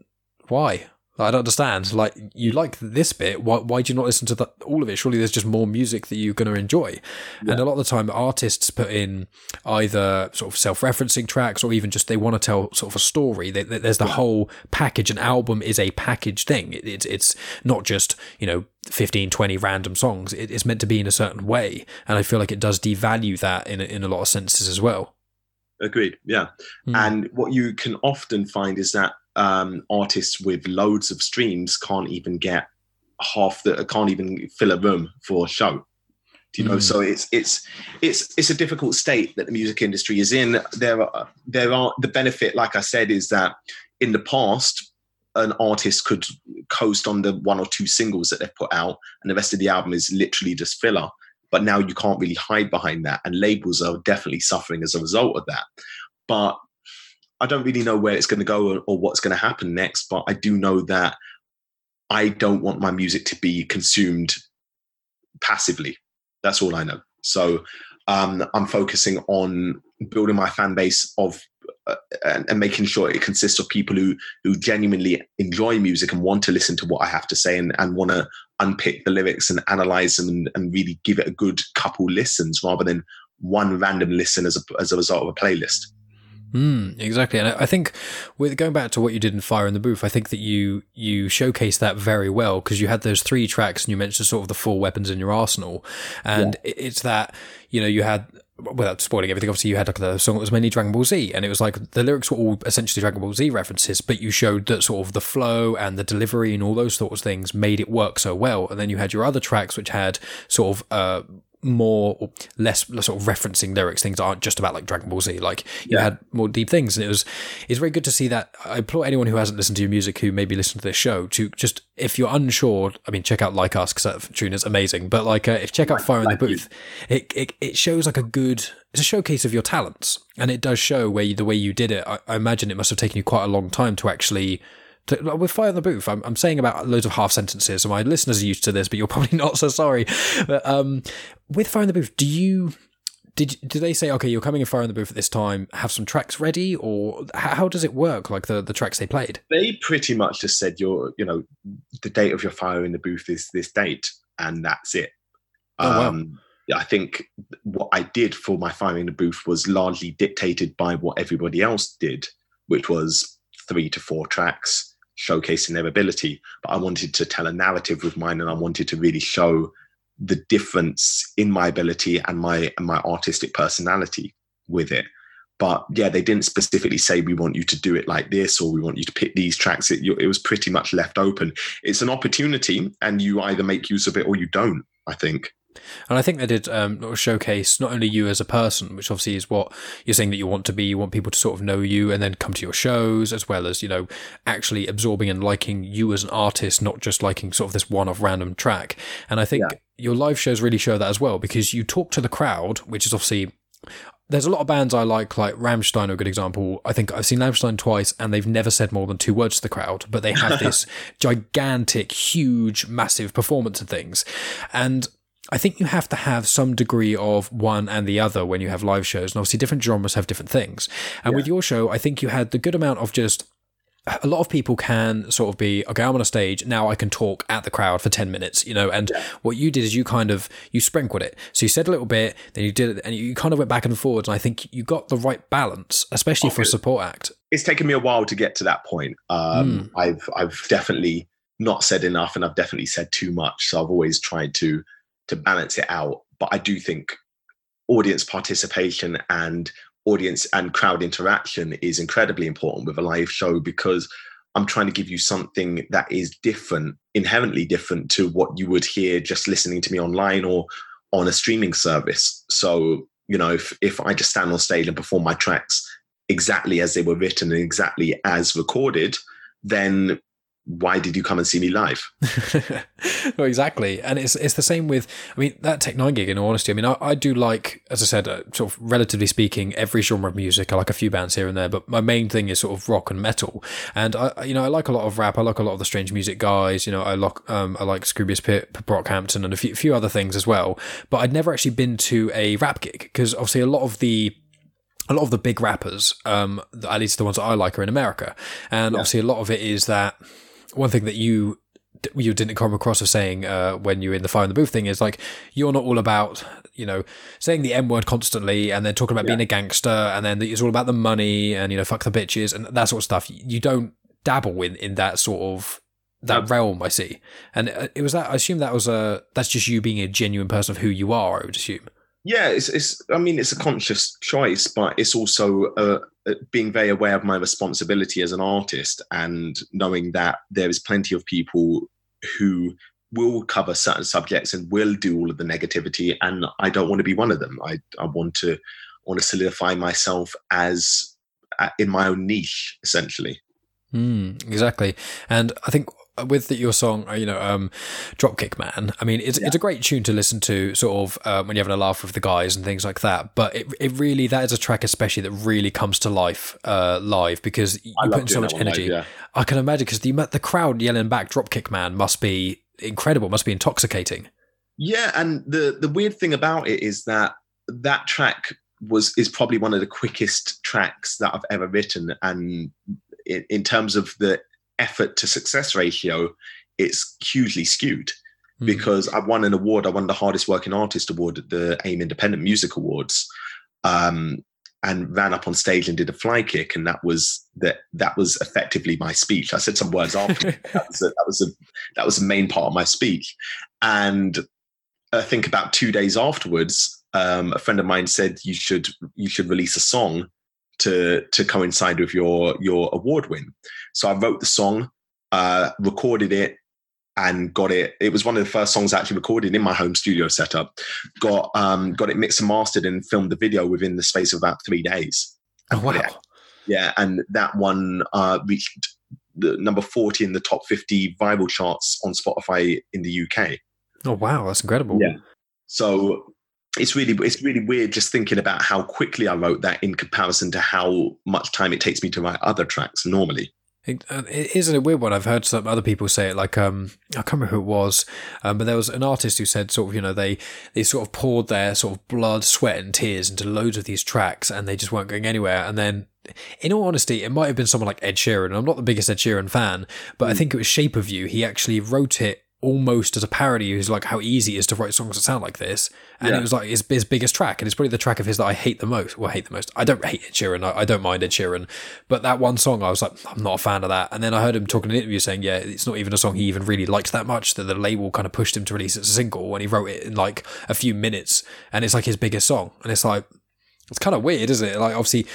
"Why?" I don't understand. Like, you like this bit. Why, why do you not listen to the, all of it? Surely there's just more music that you're going to enjoy. Yeah. And a lot of the time, artists put in either sort of self referencing tracks or even just they want to tell sort of a story. They, they, there's the yeah. whole package. An album is a package thing. It, it's, it's not just, you know, 15, 20 random songs. It, it's meant to be in a certain way. And I feel like it does devalue that in, in a lot of senses as well. Agreed. Yeah. Mm. And what you can often find is that um, artists with loads of streams can't even get half the can't even fill a room for a show. You know? Mm. so it's it's it's it's a difficult state that the music industry is in. There are there are the benefit like i said is that in the past an artist could coast on the one or two singles that they've put out and the rest of the album is literally just filler. But now you can't really hide behind that and labels are definitely suffering as a result of that. But i don't really know where it's going to go or, or what's going to happen next but i do know that i don't want my music to be consumed passively that's all i know so um, i'm focusing on building my fan base of uh, and, and, making sure it consists of people who who genuinely enjoy music and want to listen to what I have to say and, and want to unpick the lyrics and analyze them and, and, really give it a good couple listens rather than one random listen as a, as a result of a playlist. Mm, exactly, and I think with going back to what you did in Fire in the Booth, I think that you you showcased that very well because you had those three tracks and you mentioned sort of the four weapons in your arsenal, and yeah. it's that you know you had without spoiling everything, obviously you had like the song that was mainly Dragon Ball Z, and it was like the lyrics were all essentially Dragon Ball Z references, but you showed that sort of the flow and the delivery and all those sorts of things made it work so well. And then you had your other tracks which had sort of uh, more or less sort of referencing lyrics, things that aren't just about like Dragon Ball Z. Like you yeah. had more deep things, and it was it's very good to see that. I implore anyone who hasn't listened to your music, who maybe listened to this show, to just if you're unsure, I mean, check out Like Us because that tune is amazing. But like, uh, if check out Fire in the Booth, it, it it shows like a good. It's a showcase of your talents, and it does show where you, the way you did it. I, I imagine it must have taken you quite a long time to actually to, with Fire in the Booth, I'm, I'm saying about loads of half sentences, so my listeners are used to this, but you're probably not, so sorry. But um, with Fire in the Booth, do you did did they say okay, you're coming in Fire in the Booth at this time? Have some tracks ready, or how, how does it work? Like the the tracks they played? They pretty much just said your you know the date of your Fire in the Booth is this date, and that's it. Oh, um, wow. I think what I did for my Fire in the Booth was largely dictated by what everybody else did, which was three to four tracks showcasing their ability, but I wanted to tell a narrative with mine and I wanted to really show the difference in my ability and my and my artistic personality with it. But yeah, they didn't specifically say we want you to do it like this or we want you to pick these tracks. It, it was pretty much left open. It's an opportunity, and you either make use of it or you don't. I think. And I think they did um, showcase not only you as a person, which obviously is what you're saying that you want to be. You want people to sort of know you and then come to your shows, as well as you know actually absorbing and liking you as an artist, not just liking sort of this one-off random track. And I think yeah. your live shows really show that as well because you talk to the crowd, which is obviously there's a lot of bands I like, like Rammstein are a good example. I think I've seen Rammstein twice and they've never said more than two words to the crowd, but they have this gigantic, huge, massive performance of things. And I think you have to have some degree of one and the other when you have live shows. And obviously, different genres have different things. And yeah. with your show, I think you had the good amount of just a lot of people can sort of be okay i'm on a stage now i can talk at the crowd for 10 minutes you know and yeah. what you did is you kind of you sprinkled it so you said a little bit then you did it and you kind of went back and forwards and i think you got the right balance especially okay. for a support act it's taken me a while to get to that point um, mm. i've i've definitely not said enough and i've definitely said too much so i've always tried to to balance it out. But I do think audience participation and audience and crowd interaction is incredibly important with a live show because I'm trying to give you something that is different, inherently different to what you would hear just listening to me online or on a streaming service. So, you know, if, if I just stand on stage and perform my tracks exactly as they were written and exactly as recorded, then why did you come and see me live? well, exactly. And it's it's the same with, I mean, that Tech N9ne gig, in all honesty, I mean, I, I do like, as I said, uh, sort of relatively speaking, every genre of music. I like a few bands here and there, but my main thing is sort of rock and metal. And I, you know, I like a lot of rap. I like a lot of the Strange Music guys. You know, I like, um, I like Scroobius Pip, Brockhampton, and a few, few other things as well. But I'd never actually been to a rap gig because obviously a lot of the a lot of the big rappers, um, at least the ones that I like, are in America, and yeah. obviously a lot of it is that one thing that you you didn't come across as saying uh, when you were in the fire in the booth thing is like you're not all about you know saying the m word constantly and then talking about yeah. being a gangster and then it's all about the money and you know fuck the bitches and that sort of stuff. You don't dabble in in that sort of that realm i see. And uh, it was that i assume that was a that's just you being a genuine person of who you are i would assume. Yeah it's, it's i mean it's a conscious choice but it's also a, a, being very aware of my responsibility as an artist and knowing that there is plenty of people who will cover certain subjects and will do all of the negativity and i don't want to be one of them. I, I want to want to solidify myself as uh, in my own niche essentially. Mm, exactly. And i think with the, your song, uh, you know, um, Dropkick Man. I mean, it's yeah. it's a great tune to listen to, sort of uh, when you're having a laugh with the guys and things like that. But it it really that is a track especially that really comes to life uh, live because you put in so much energy. Live, yeah. I can imagine because the the crowd yelling back Dropkick Man must be incredible, must be intoxicating. Yeah, and the the weird thing about it is that that track was is probably one of the quickest tracks that I've ever written, and in, in terms of the effort to success ratio, it's hugely skewed mm. because I won an award. I won the hardest working artist award at the AIM Independent Music Awards, um, and ran up on stage and did a fly kick, and that was that. That was effectively my speech. I said some words after. that was a, that was a that was the main part of my speech, and I think about two days afterwards, um, a friend of mine said you should you should release a song to to coincide with your your award win. So I wrote the song, uh, recorded it, and got it. It was one of the first songs I actually recorded in my home studio setup. Got um, got it mixed and mastered and filmed the video within the space of about three days. Oh wow! Yeah, yeah and that one uh, reached the number forty in the top fifty viral charts on Spotify in the UK. Oh wow, that's incredible! Yeah. So it's really it's really weird just thinking about how quickly I wrote that in comparison to how much time it takes me to write other tracks normally. It, uh, it isn't a weird one. I've heard some other people say it. Like um, I can't remember who it was, um, but there was an artist who said sort of you know they they sort of poured their sort of blood, sweat, and tears into loads of these tracks, and they just weren't going anywhere. And then, in all honesty, it might have been someone like Ed Sheeran. I'm not the biggest Ed Sheeran fan, but. I think it was Shape of You. He actually wrote it almost as a parody who's like how easy it is to write songs that sound like this. And yeah. it was like his, his biggest track and it's probably the track of his that I hate the most well hate the most. I don't hate Ed Sheeran. I, I, don't mind Ed Sheeran. But that one song I was like I'm not a fan of that. And then I heard him talking in an interview saying yeah it's not even a song he even really liked that much. That the label kind of pushed him to release it as a single and he wrote it in like a few minutes. And it's like his biggest song. And it's like it's kind of weird, isn't it? Like, obviously,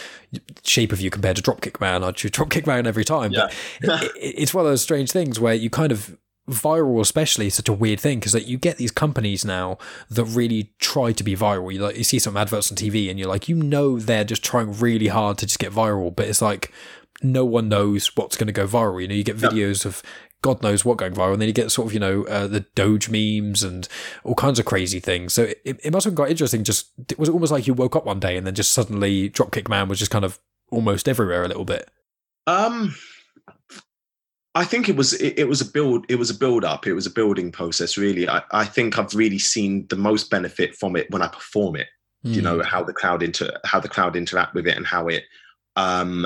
shape of you compared to Dropkick Man, I'd choose Dropkick Man every time. Yeah. But it, it's one of those strange things where you kind of viral especially is such a weird thing because like you get these companies now that really try to be viral. You like you see some adverts on tv and you're like you know they're just trying really hard to just get viral but it's like no one knows what's going to go viral. You know you get videos of god knows what going viral and then you get sort of you know uh, the doge memes and all kinds of crazy things. So it, it must have been quite interesting just it was almost like you woke up one day and then just suddenly dropkick man was just kind of almost everywhere a little bit. Um I think it was it, it, was a build it was a build up it was a building process really. I, I think I've really seen the most benefit from it when I perform it. Mm. you know hmm. how the crowd inter how the crowd interact with it and how it um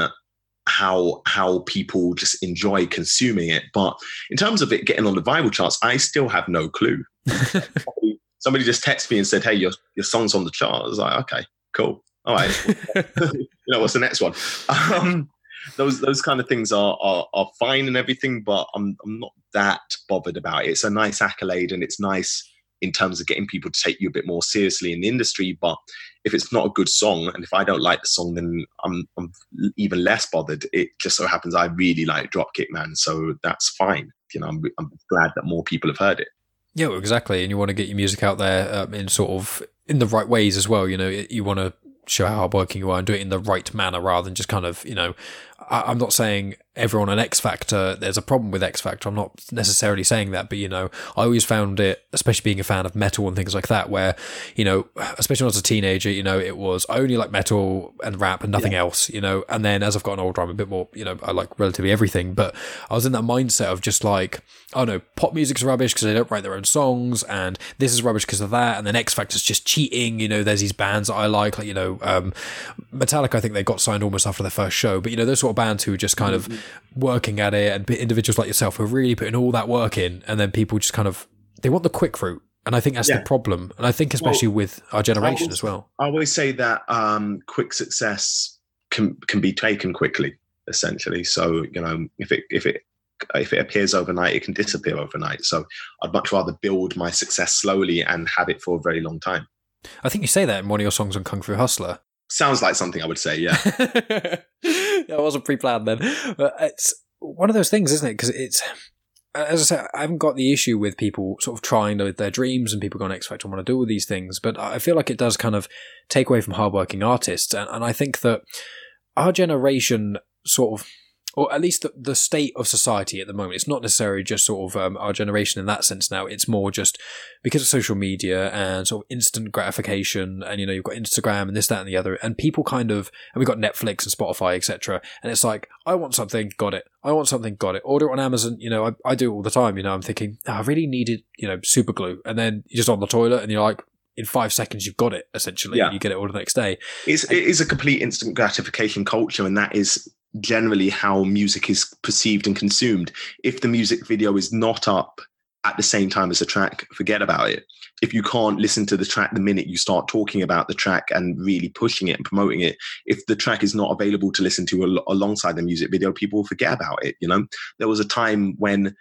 how how people just enjoy consuming it. But in terms of it getting on the viral charts I still have no clue. Somebody, somebody, just texted me and said hey your your song's on the chart. I was like okay cool. All right. You know what's the next one? Um those those kind of things are, are are fine and everything, but I'm I'm not that bothered about it. It's a nice accolade and it's nice in terms of getting people to take you a bit more seriously in the industry. But if it's not a good song, and if I don't like the song, then I'm I'm even less bothered. It just so happens I really like Dropkick Man, so that's fine. You know, I'm I'm glad that more people have heard it. Yeah, exactly. And you want to get your music out there um, in sort of in the right ways as well. You know, you want to show how hardworking you are and do it in the right manner rather than just kind of, you know, I, am not saying everyone on X Factor, there's a problem with X Factor. I'm not necessarily saying that, but you know, I always found it, especially being a fan of metal and things like that, where, you know, especially when I was a teenager, you know, it was only like metal and rap and nothing yeah. else, you know, and then as I've gotten older, I'm a bit more, you know, I like relatively everything, but I was in that mindset of just like, oh no, pop music's rubbish because they don't write their own songs, and this is rubbish because of that, and then X Factor's just cheating, you know, there's these bands that I like, like, you know, um, Metallica, I think they got signed almost after their first show, but you know, those sort of bands who are just kind mm-hmm. of working at it and individuals like yourself who are really putting all that work in and then people just kind of they want the quick route and I think that's yeah. the problem. And I think especially well, with our generation always, as well. I always say that um, quick success can can be taken quickly, essentially. So you know, if it if it if it appears overnight, it can disappear overnight. So I'd much rather build my success slowly and have it for a very long time. I think you say that in one of your songs on Kung Fu Hustler. Sounds like something I would say, yeah. that wasn't pre-planned then. But it's one of those things, isn't it? Because it's as I said, I haven't got the issue with people sort of trying with their dreams and people going X Factor and want to do all these things, but I feel like it does kind of take away from hardworking artists, and, and I think that our generation sort of or at least the, the state of society at the moment. It's not necessarily just sort of um, our generation in that sense now. It's more just because of social media and sort of instant gratification, and you know you've got Instagram and this, that, and the other, and people kind of and we've got Netflix and Spotify, etc. And it's like I want something, got it. I want something, got it. Order it on Amazon. You know, I, I do it all the time. You know, I'm thinking oh, I really needed you know super glue, and then you're just on the toilet and you're like, in five seconds you've got it essentially yeah. you get it all the next day it's, and, it is a complete instant gratification culture and that is generally how music is perceived and consumed. If the music video is not up at the same time as the track, forget about it. If you can't listen to the track the minute you start talking about the track and really pushing it and promoting it, if the track is not available to listen to al- alongside the music video, people will forget about it. You know, there was a time when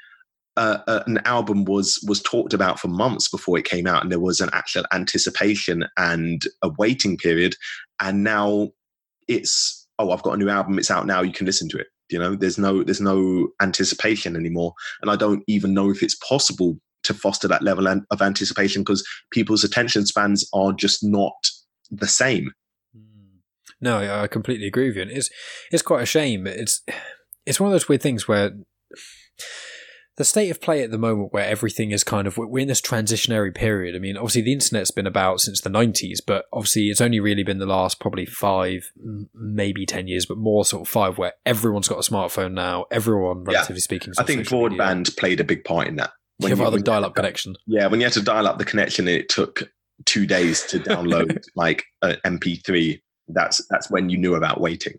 uh, an album was was talked about for months before it came out, and there was an actual anticipation and a waiting period, and now it's oh, I've got a new album, it's out now, you can listen to it. You know, there's no there's no anticipation anymore, and I don't even know if it's possible to foster that level of anticipation because people's attention spans are just not the same. Hmm. No, I completely agree with you. And it's it's quite a shame. It's it's one of those weird things where the state of play at the moment where everything is kind of we're in this transitionary period. I mean, obviously the internet's been about since the 90s, but obviously it's only really been the last probably five, maybe 10 years, but more sort of five where everyone's got a smartphone now. Everyone, relatively yeah. speaking. I think broadband media. played a big part in that. When you, rather dial up connection. Yeah, when you had to dial up the connection, it took two days to download like an MP3. That's that's when you knew about waiting.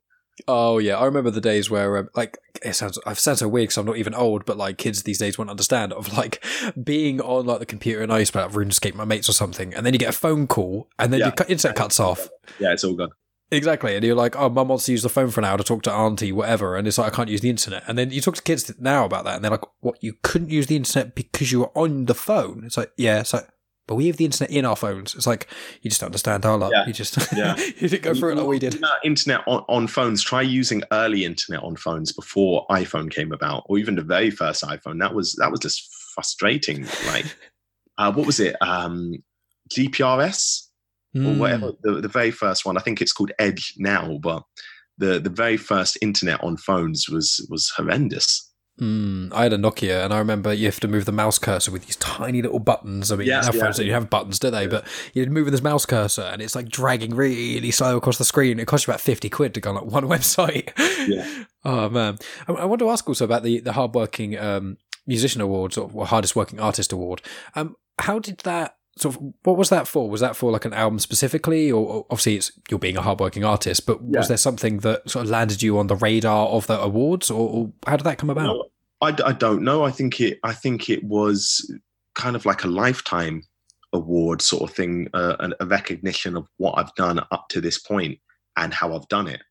Oh yeah, I remember the days where um, like it sounds I've sound so weird because I'm not even old, but like kids these days won't understand of like being on like the computer and I used to like, RuneScape my mates or something, and then you get a phone call and then yeah. your internet cuts off. Yeah, it's all gone. Exactly, and you're like, oh, mum wants to use the phone for an hour to talk to auntie, whatever, and it's like I can't use the internet. And then you talk to kids now about that, and they're like, what? You couldn't use the internet because you were on the phone? It's like, yeah, it's like but we have the internet in our phones. It's like you just don't understand our love. Yeah. You just yeah. you didn't go through it like we did. Internet on, on phones. Try using early internet on phones before iPhone came about, or even the very first iPhone. That was that was just frustrating. Like, uh, what was it? Um, GPRS mm. or hmm. whatever. The, the very first one. I think it's called Edge now, but the the very first internet on phones was was horrendous. Mm, I had a Nokia, and I remember you have to move the mouse cursor with these tiny little buttons. I mean, yeah, you have yeah. phones that you have buttons, do they? Yeah. But you're moving this mouse cursor, and it's like dragging really slow across the screen. It costs you about fifty quid to go on like one website. Yeah. oh man, I, I, want to ask also about the the hardworking um, musician awards or hardest working artist award. Um, how did that sort of what was that for? Was that for like an album specifically, or, or obviously it's you're being a hardworking artist, but yeah. was there something that sort of landed you on the radar of the awards, or, or how did that come about? No, I, I don't know. I think it. I think it was kind of like a lifetime award sort of thing, uh, a recognition of what I've done up to this point and how I've done it.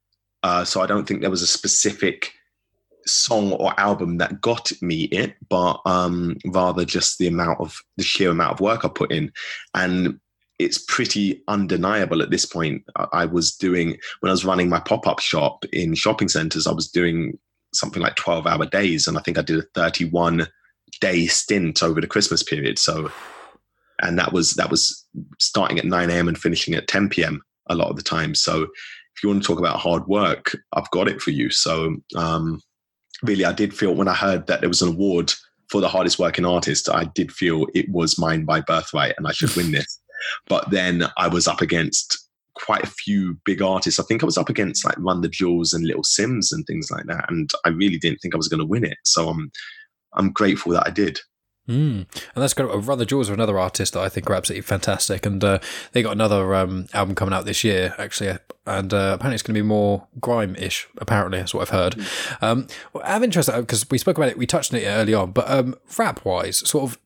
Uh, so I don't think there was a specific song or album that got me it, but um, rather just the amount of the sheer amount of work I put in. And it's pretty undeniable at this point. I was doing when I was running my pop up shop in shopping centers. I was doing something like twelve hour days, and I think I did a thirty one day stint over the Christmas period. So, and that was that was starting at nine a.m. and finishing at ten p.m. a lot of the time. So, if you want to talk about hard work, I've got it for you. So, um, really, I did feel when I heard that there was an award for the hardest working artist, I did feel it was mine by birthright and I should win this. But then I was up against quite a few big artists. I think I was up against like Run the Jewels and Little Simz and things like that. And I really didn't think I was going to win it. So I'm, I'm grateful that I did. Mm. And that's. Run the Jewels are another artist that I think are absolutely fantastic, and uh, they got another um, album coming out this year, actually, and uh, apparently it's going to be more grime-ish. Apparently, that's what I've heard. Mm. Um, well, I'm interested because we spoke about it, we touched on it early on, but um, rap-wise, sort of,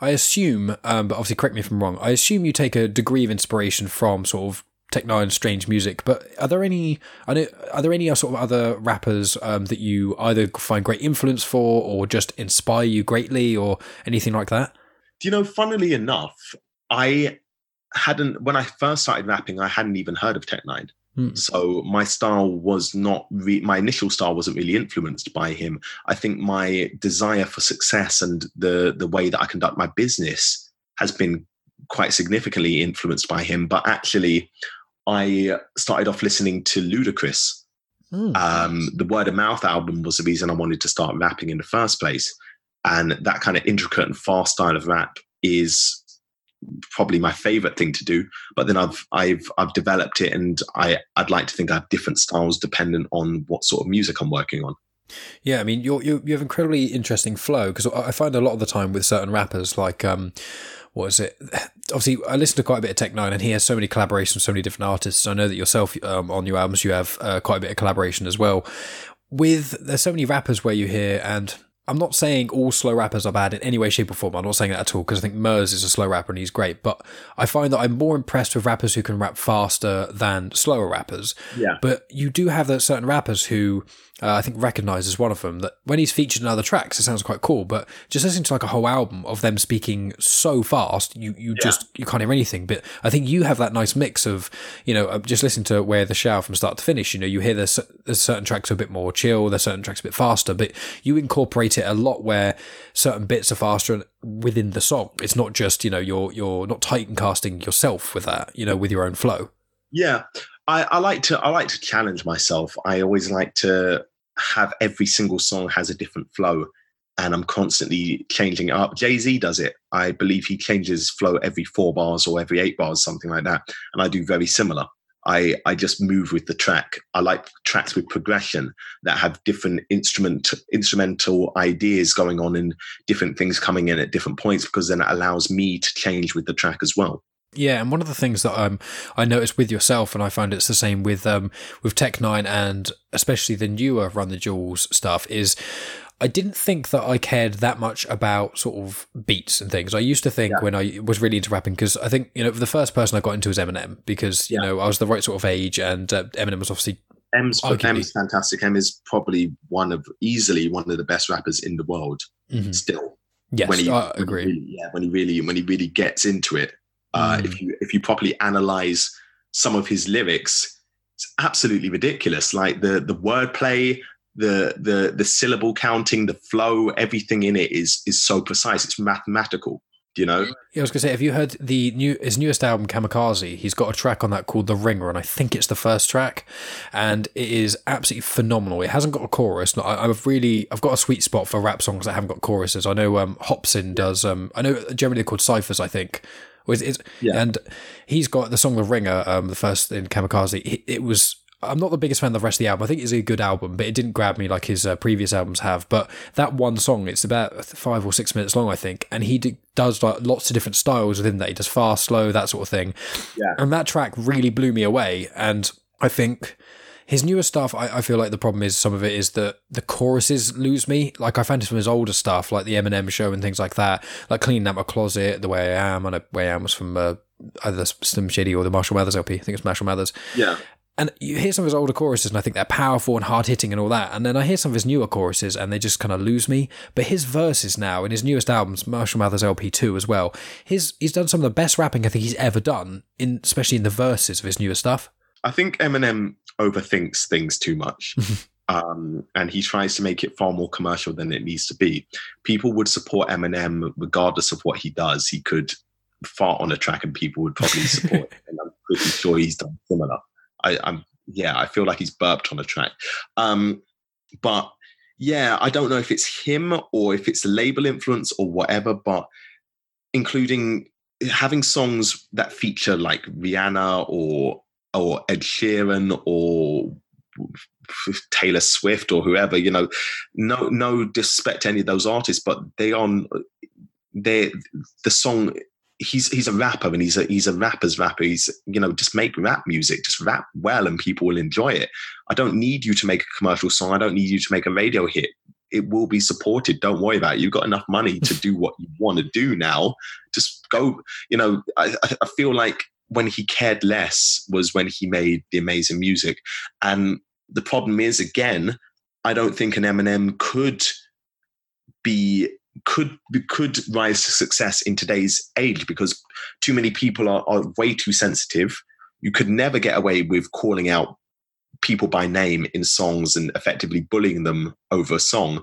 I assume, um, but obviously correct me if I'm wrong. I assume you take a degree of inspiration from sort of Tech N9ne Strange Music. But are there any are there any sort of other rappers um, that you either find great influence for, or just inspire you greatly, or anything like that? Do you know? Funnily enough, I hadn't when I first started rapping, I hadn't even heard of Tech N9ne. Hmm. So my style was not re- my initial style wasn't really influenced by him. I think my desire for success and the the way that I conduct my business has been quite significantly influenced by him. But actually, I started off listening to Ludacris Mm. Um, the Word of Mouth album was the reason I wanted to start rapping in the first place. And that kind of intricate and fast style of rap is probably my favorite thing to do. But then I've I've I've developed it, and I I'd like to think I have different styles dependent on what sort of music I'm working on. Yeah, I mean, you you have incredibly interesting flow because I find a lot of the time with certain rappers, like um, what is it? Obviously, I listen to quite a bit of Tech N9ne, and he has so many collaborations with so many different artists. I know that yourself um, on your albums, you have uh, quite a bit of collaboration as well. With there's so many rappers where you hear, and I'm not saying all slow rappers are bad in any way, shape, or form. I'm not saying that at all because I think Murs is a slow rapper and he's great. But I find that I'm more impressed with rappers who can rap faster than slower rappers. Yeah. But you do have those certain rappers who uh, I think Recognize is one of them. That when he's featured in other tracks, it sounds quite cool. But just listening to like a whole album of them speaking so fast, you you yeah. just you can't hear anything. But I think you have that nice mix of you know just listening to Where the Shower from start to finish. You know, you hear there's there's certain tracks are a bit more chill, there's certain tracks a bit faster, but you incorporate it a lot where certain bits are faster and within the song. It's not just you know you're you're not titan casting yourself with that. You know, with your own flow. Yeah, I, I, like to I like to challenge myself. I always like to have every single song has a different flow and I'm constantly changing it up. Jay Z does it. I believe he changes flow every four bars or every eight bars, something like that. And I do very similar. I, I just move with the track. I like tracks with progression that have different instrument instrumental ideas going on and different things coming in at different points because then it allows me to change with the track as well. Yeah, and one of the things that um, I noticed with yourself, and I find it's the same with um, with Tech N9ne and especially the newer Run the Jewels stuff, is I didn't think that I cared that much about sort of beats and things. I used to think yeah. when I was really into rapping, because I think you know the first person I got into was Eminem, because you yeah. know I was the right sort of age, and uh, Eminem was obviously M's, arguably, M's fantastic. M is probably one of easily one of the best rappers in the world. Mm-hmm. Still, yes, when he, I agree. When he really, yeah, when he really when he really gets into it, uh, mm. If you if you properly analyze some of his lyrics, it's absolutely ridiculous. Like the the wordplay, the the the syllable counting, the flow, everything in it is is so precise. It's mathematical. Do you know? Yeah, I was gonna say, have you heard the new his newest album, Kamikaze? He's got a track on that called The Ringer, and I think it's the first track, and it is absolutely phenomenal. It hasn't got a chorus. I, have really I've got a sweet spot for rap songs that haven't got choruses. I know um, Hopsin does. Um, I know generally called ciphers. I think it's, yeah. And he's got the song The Ringer, um, the first in Kamikaze. It, it, was. I'm not the biggest fan of the rest of the album. I think it's a good album, but it didn't grab me like his uh, previous albums have. But that one song, it's about five or six minutes long, I think, and he d- does like lots of different styles within that. He does fast, slow, that sort of thing. Yeah. And that track really blew me away. And I think his newer stuff, I, I, feel like the problem is some of it is that the choruses lose me. Like I found it from his older stuff, like the Eminem show and things like that, like cleaning out my closet, the way I am. I know way I am was from uh, either Slim Shady or the Marshall Mathers LP. I think it's Marshall Mathers. Yeah. And you hear some of his older choruses, and I think they're powerful and hard hitting and all that. And then I hear some of his newer choruses, and they just kind of lose me. But his verses now in his newest albums, Marshall Mathers LP two as well, his he's done some of the best rapping I think he's ever done, in especially in the verses of his newer stuff. I think Eminem overthinks things too much. um, and he tries to make it far more commercial than it needs to be. People would support Eminem regardless of what he does. He could fart on a track and people would probably support it. And I'm pretty sure he's done similar. I, am yeah, I feel like he's burped on a track. Um, but yeah, I don't know if it's him or if it's label influence or whatever, but including having songs that feature like Rihanna or or Ed Sheeran or Taylor Swift or whoever, you know, no no disrespect to any of those artists, but they on they the song he's he's a rapper and he's a he's a rapper's rapper. He's you know, just make rap music, just rap well and people will enjoy it. I don't need you to make a commercial song. I don't need you to make a radio hit. It will be supported. Don't worry about it. You've got enough money to do what you want to do now. Just go, you know, I, I feel like when he cared less was when he made the amazing music. And the problem is, again, I don't think an Eminem could be could could rise to success in today's age because too many people are, are way too sensitive. You could never get away with calling out people by name in songs and effectively bullying them over a song.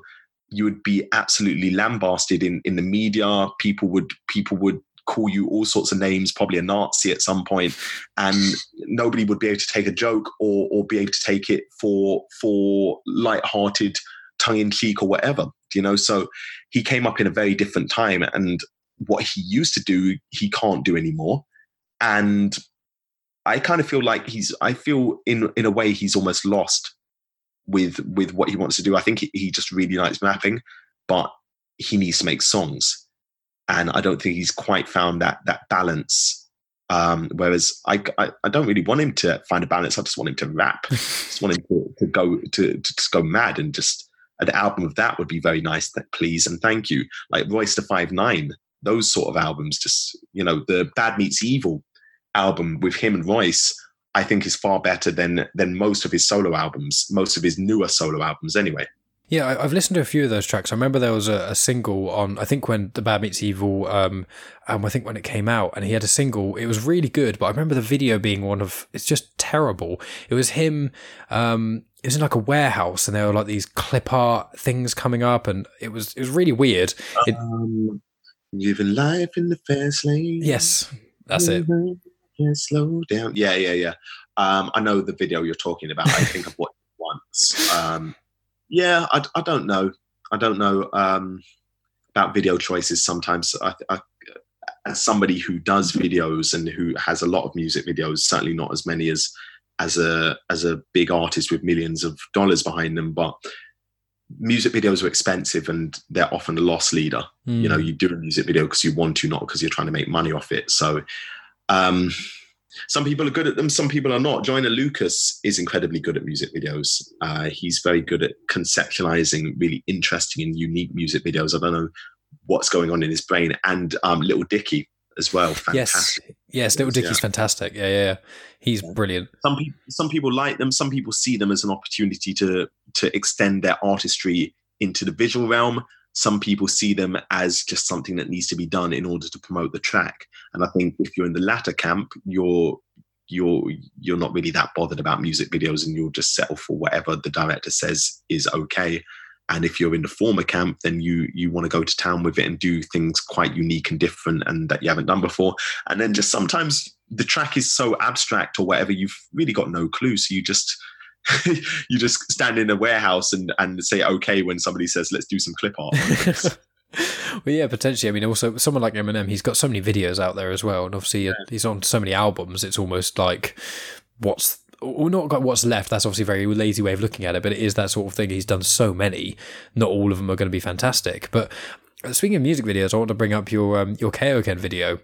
You would be absolutely lambasted in, in the media. People would people would call you all sorts of names, probably a Nazi at some point, and nobody would be able to take a joke or or be able to take it for for light-hearted, tongue-in-cheek or whatever. You know, so he came up in a very different time, and what he used to do, he can't do anymore. And I kind of feel like he's. I feel in in a way he's almost lost with with what he wants to do. I think he, he just really likes mapping, but he needs to make songs, and I don't think he's quite found that that balance. Um, whereas I, I, I don't really want him to find a balance. I just want him to rap. I just want him to, to go to, to just go mad and just an album of that would be very nice. That please and thank you, like Royce da Five Nine. Those sort of albums, just you know, the Bad Meets Evil album with him and Royce, I think is far better than than most of his solo albums, most of his newer solo albums, anyway. Yeah, I've listened to a few of those tracks. I remember there was a, a single on, I think when The Bad Meets Evil, um, um, I think when it came out, and he had a single. It was really good, but I remember the video being one of, it's just terrible. It was him, um, it was in like a warehouse, and there were like these clip art things coming up, and it was it was really weird. It, um, living life in the fast lane. yes, that's it. Can't slow down. Yeah, yeah, yeah. Um, I know the video you're talking about. I think I've watched it once. Um, yeah, I, I don't know. I don't know um, about video choices. Sometimes, I, I, as somebody who does videos and who has a lot of music videos, certainly not as many as as a as a big artist with millions of dollars behind them, but music videos are expensive and they're often a loss leader. Mm. You know, you do a music video because you want to, not because you're trying to make money off it. So um, some people are good at them, some people are not. Joyner Lucas is incredibly good at music videos. Uh, he's very good at conceptualizing really interesting and unique music videos. I don't know what's going on in his brain. And um, Little Dicky as well. Fantastic. Yes, yes, Little Dicky's Yeah. fantastic. Yeah, yeah, yeah. he's brilliant. Some people, some people like them. Some people see them as an opportunity to to extend their artistry into the visual realm. Some people see them as just something that needs to be done in order to promote the track. And I think if you're in the latter camp, you're you're you're not really that bothered about music videos, and you'll just settle for whatever the director says is okay. And if you're in the former camp, then you you want to go to town with it and do things quite unique and different and that you haven't done before. And then just sometimes the track is so abstract or whatever, you've really got no clue. So you just you just stand in a warehouse and and say okay when somebody says let's do some clip art. well, yeah, potentially. I mean, also someone like Eminem, he's got so many videos out there as well, and obviously uh, he's on so many albums. It's almost like what's or not got what's left. That's obviously a very lazy way of looking at it, but it is that sort of thing. He's done so many. Not all of them are going to be fantastic. But uh, speaking of music videos, I want to bring up your um, your Kaioken video.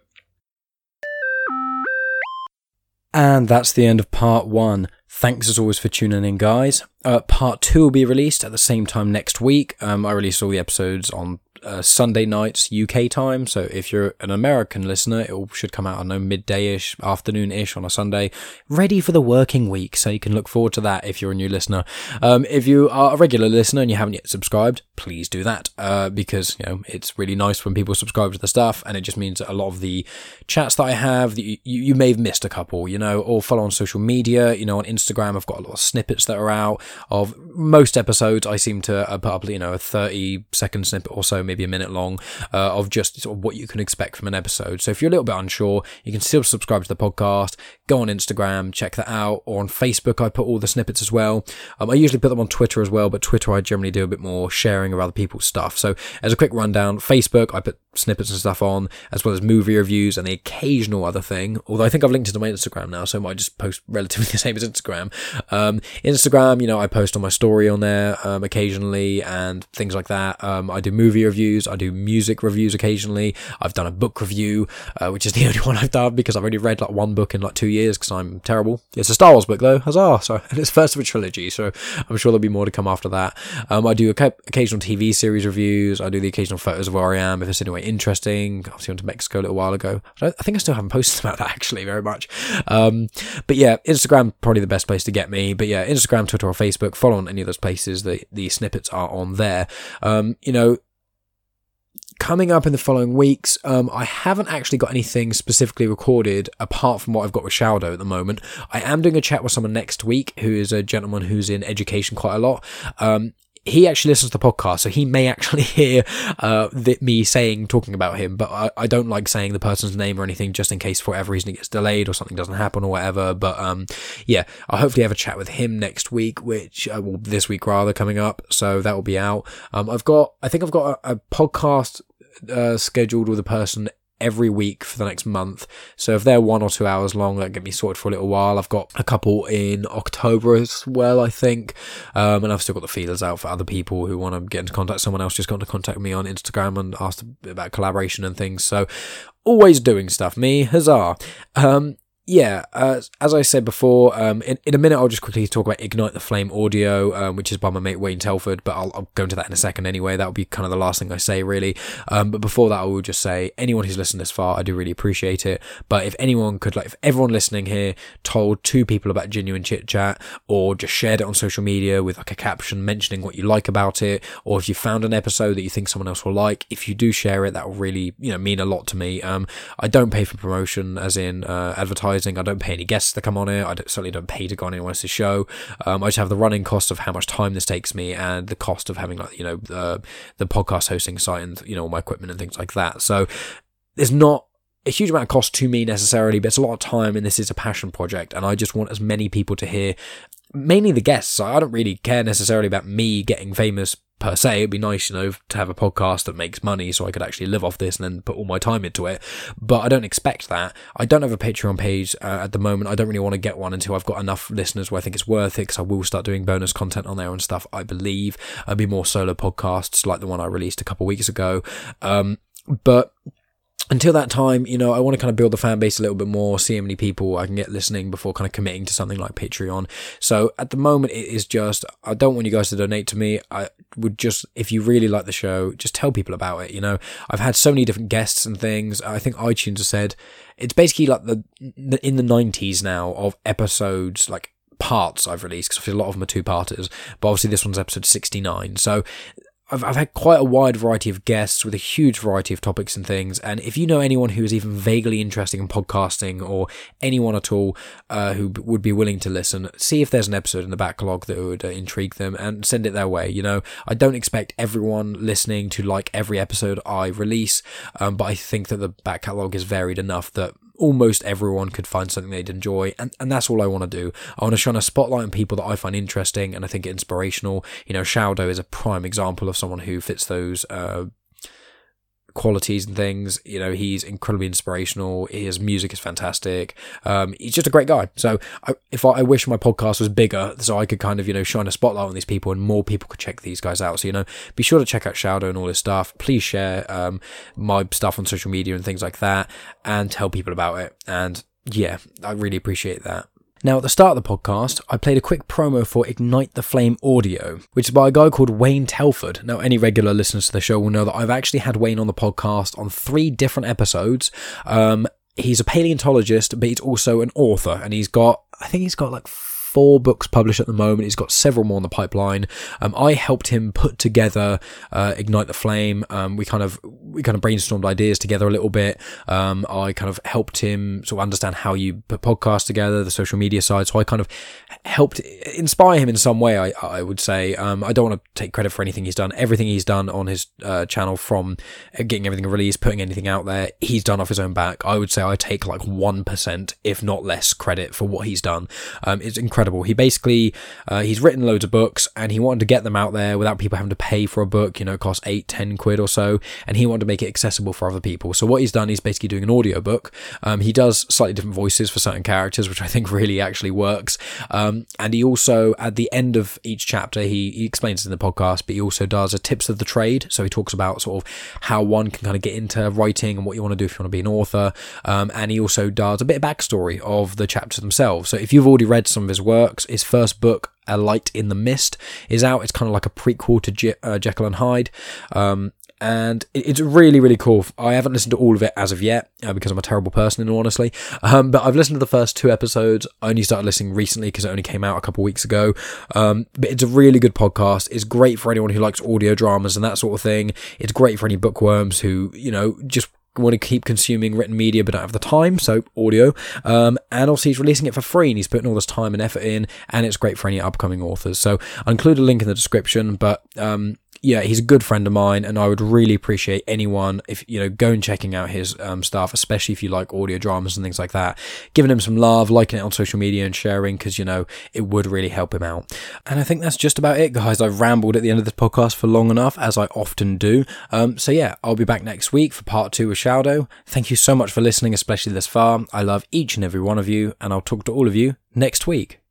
And that's the end of part one. Thanks as always for tuning in, guys. Uh, part two will be released at the same time next week. Um, I release all the episodes on uh, Sunday nights UK time. So if you're an American listener, it should come out, I know, midday-ish, afternoon-ish on a Sunday, ready for the working week. So you can look forward to that if you're a new listener. Um, if you are a regular listener and you haven't yet subscribed, please do that uh, because you know it's really nice when people subscribe to the stuff, and it just means that a lot of the chats that I have, that you, you may have missed a couple, you know, or follow on social media. You know, on Instagram, I've got a lot of snippets that are out of most episodes. I seem to uh, put up, you know, a 30 second snippet or so, maybe a minute long, uh, of just sort of what you can expect from an episode. So if you're a little bit unsure, you can still subscribe to the podcast, go on Instagram, check that out, or on Facebook, I put all the snippets as well. Um, I usually put them on Twitter as well, but Twitter, I generally do a bit more sharing of other people's stuff. So as a quick rundown, Facebook, I put snippets and stuff on, as well as movie reviews and the occasional other thing. Although I think I've linked it to my Instagram now, so I might just post relatively the same as Instagram. Um, Instagram, you know, I post on my story on there um, occasionally and things like that. Um, I do movie reviews, I do music reviews occasionally. I've done a book review, uh, which is the only one I've done because I've only read like one book in like two years because I'm terrible. It's a Star Wars book though, huzzah! So and it's first of a trilogy, so I'm sure there'll be more to come after that. Um, I do occasional TV series reviews. I do the occasional photos of where I am if it's anyway interesting. Obviously, went to Mexico a little while ago. I, I think I still haven't posted about that actually very much. Um, but yeah, Instagram probably the best place to get me. But yeah, Instagram, Twitter, or Facebook. Follow on any of those places. The the snippets are on there. Um, you know, coming up in the following weeks, um, I haven't actually got anything specifically recorded apart from what I've got with Shaodow at the moment. I am doing a chat with someone next week who is a gentleman who's in education quite a lot. Um, he actually listens to the podcast, so he may actually hear uh, me saying talking about him. But I, I don't like saying the person's name or anything, just in case for whatever reason it gets delayed or something doesn't happen or whatever. But um, yeah, I'll hopefully have a chat with him next week, which uh, this week rather coming up. So that will be out. Um, I've got, I think I've got a, a podcast uh, scheduled with a person every week for the next month. So if they're one or two hours long, that get me sorted for a little while. I've got a couple in October as well, I think. Um, and I've still got the feelers out for other people who want to get into contact. Someone else just got to contact me on Instagram and asked about collaboration and things. So always doing stuff. Me, huzzah. Um, yeah, uh, as I said before, um, in, in a minute I'll just quickly talk about Ignite the Flame audio, um, which is by my mate Wayne Telford, but I'll, I'll, go into that in a second anyway. That'll be kind of the last thing I say, really. Um, but before that, I will just say anyone who's listened this far, I do really appreciate it. But if anyone could, like, if everyone listening here told two people about Genuine Chit Chat, or just shared it on social media with like a caption mentioning what you like about it, or if you found an episode that you think someone else will like, if you do share it, that will really, you know, mean a lot to me. Um, I don't pay for promotion, as in uh, advertising advertising. I don't pay any guests to come on it. I don't, certainly don't pay to go on anyone else's show. Um, I just have the running cost of how much time this takes me and the cost of having like you know the the podcast hosting site and you know all my equipment and things like that. So there's not a huge amount of cost to me necessarily, but it's a lot of time and this is a passion project and I just want as many people to hear mainly the guests. I don't really care necessarily about me getting famous per se. It'd be nice, you know, to have a podcast that makes money so I could actually live off this and then put all my time into it. But I don't expect that. I don't have a Patreon page uh, at the moment. I don't really want to get one until I've got enough listeners where I think it's worth it because I will start doing bonus content on there and stuff, I believe. I'll be more solo podcasts like the one I released a couple weeks ago. Um, but until that time, you know, I want to kind of build the fan base a little bit more, see how many people I can get listening before kind of committing to something like Patreon. So at the moment, it is just, I don't want you guys to donate to me. I would just, if you really like the show, just tell people about it. You know, I've had so many different guests and things. I think iTunes has said it's basically like the, in the 90s now of episodes, like parts I've released because a lot of them are two parters, but obviously this one's episode 69. So I've, I've had quite a wide variety of guests with a huge variety of topics and things. And if you know anyone who is even vaguely interested in podcasting or anyone at all uh, who b- would be willing to listen, see if there's an episode in the backlog that would uh, intrigue them and send it their way. You know, I don't expect everyone listening to like every episode I release, um, but I think that the back catalogue is varied enough that almost everyone could find something they'd enjoy and, and that's all I want to do. I want to shine a spotlight on people that I find interesting and I think inspirational. You know, Shaodow is a prime example of someone who fits those uh, qualities and things. You know, he's incredibly inspirational. His music is fantastic. Um, he's just a great guy. So I, if I, I, wish my podcast was bigger, so I could kind of you know shine a spotlight on these people and more people could check these guys out. So you know, be sure to check out Shaodow and all his stuff. Please share um, my stuff on social media and things like that, and tell people about it. And yeah, I really appreciate that. Now, at the start of the podcast, I played a quick promo for Ignite the Flame audio, which is by a guy called Wayne Telford. Now, any regular listeners to the show will know that I've actually had Wayne on the podcast on three different episodes. Um, he's a paleontologist, but he's also an author, and he's got, I think he's got like four books published at the moment. He's got several more in the pipeline. Um, I helped him put together uh, Ignite the Flame. Um, we kind of we kind of brainstormed ideas together a little bit. Um, I kind of helped him sort of understand how you put podcasts together, the social media side. So I kind of helped inspire him in some way. I I would say. Um, I don't want to take credit for anything he's done. Everything he's done on his uh, channel, from getting everything released, putting anything out there, he's done off his own back. I would say I take like one percent, if not less, credit for what he's done. Um, it's incredible incredible. He basically uh, he's written loads of books and he wanted to get them out there without people having to pay for a book. You know, cost eight, ten quid or so, and he wanted to make it accessible for other people. So what he's done, he's basically doing an audio book. Um, he does slightly different voices for certain characters, which I think really actually works. Um, and he also at the end of each chapter, he, he explains in the podcast, but he also does a tips of the trade. So he talks about sort of how one can kind of get into writing and what you want to do if you want to be an author. Um, and he also does a bit of backstory of the chapters themselves. So if you've already read some of his work works. His first book, A Light in the Mist, is out. It's kind of like a prequel to Je- uh, Jekyll and Hyde. Um, and it's really, really cool. I haven't listened to all of it as of yet uh, because I'm a terrible person, honestly. Um, but I've listened to the first two episodes. I only started listening recently because it only came out a couple weeks ago. Um, but it's a really good podcast. It's great for anyone who likes audio dramas and that sort of thing. It's great for any bookworms who, you know, just want to keep consuming written media but don't have the time, so audio. Um, and also he's releasing it for free and he's putting all this time and effort in, and it's great for any upcoming authors. So I'll include a link in the description, but um, yeah, he's a good friend of mine, and I would really appreciate anyone if you know go and checking out his um, stuff, especially if you like audio dramas and things like that. Giving him some love, liking it on social media, and sharing because you know it would really help him out. And I think that's just about it, guys. I've rambled at the end of this podcast for long enough, as I often do. Um, so yeah, I'll be back next week for part two with Shaodow. Thank you so much for listening, especially this far. I love each and every one of you, and I'll talk to all of you next week.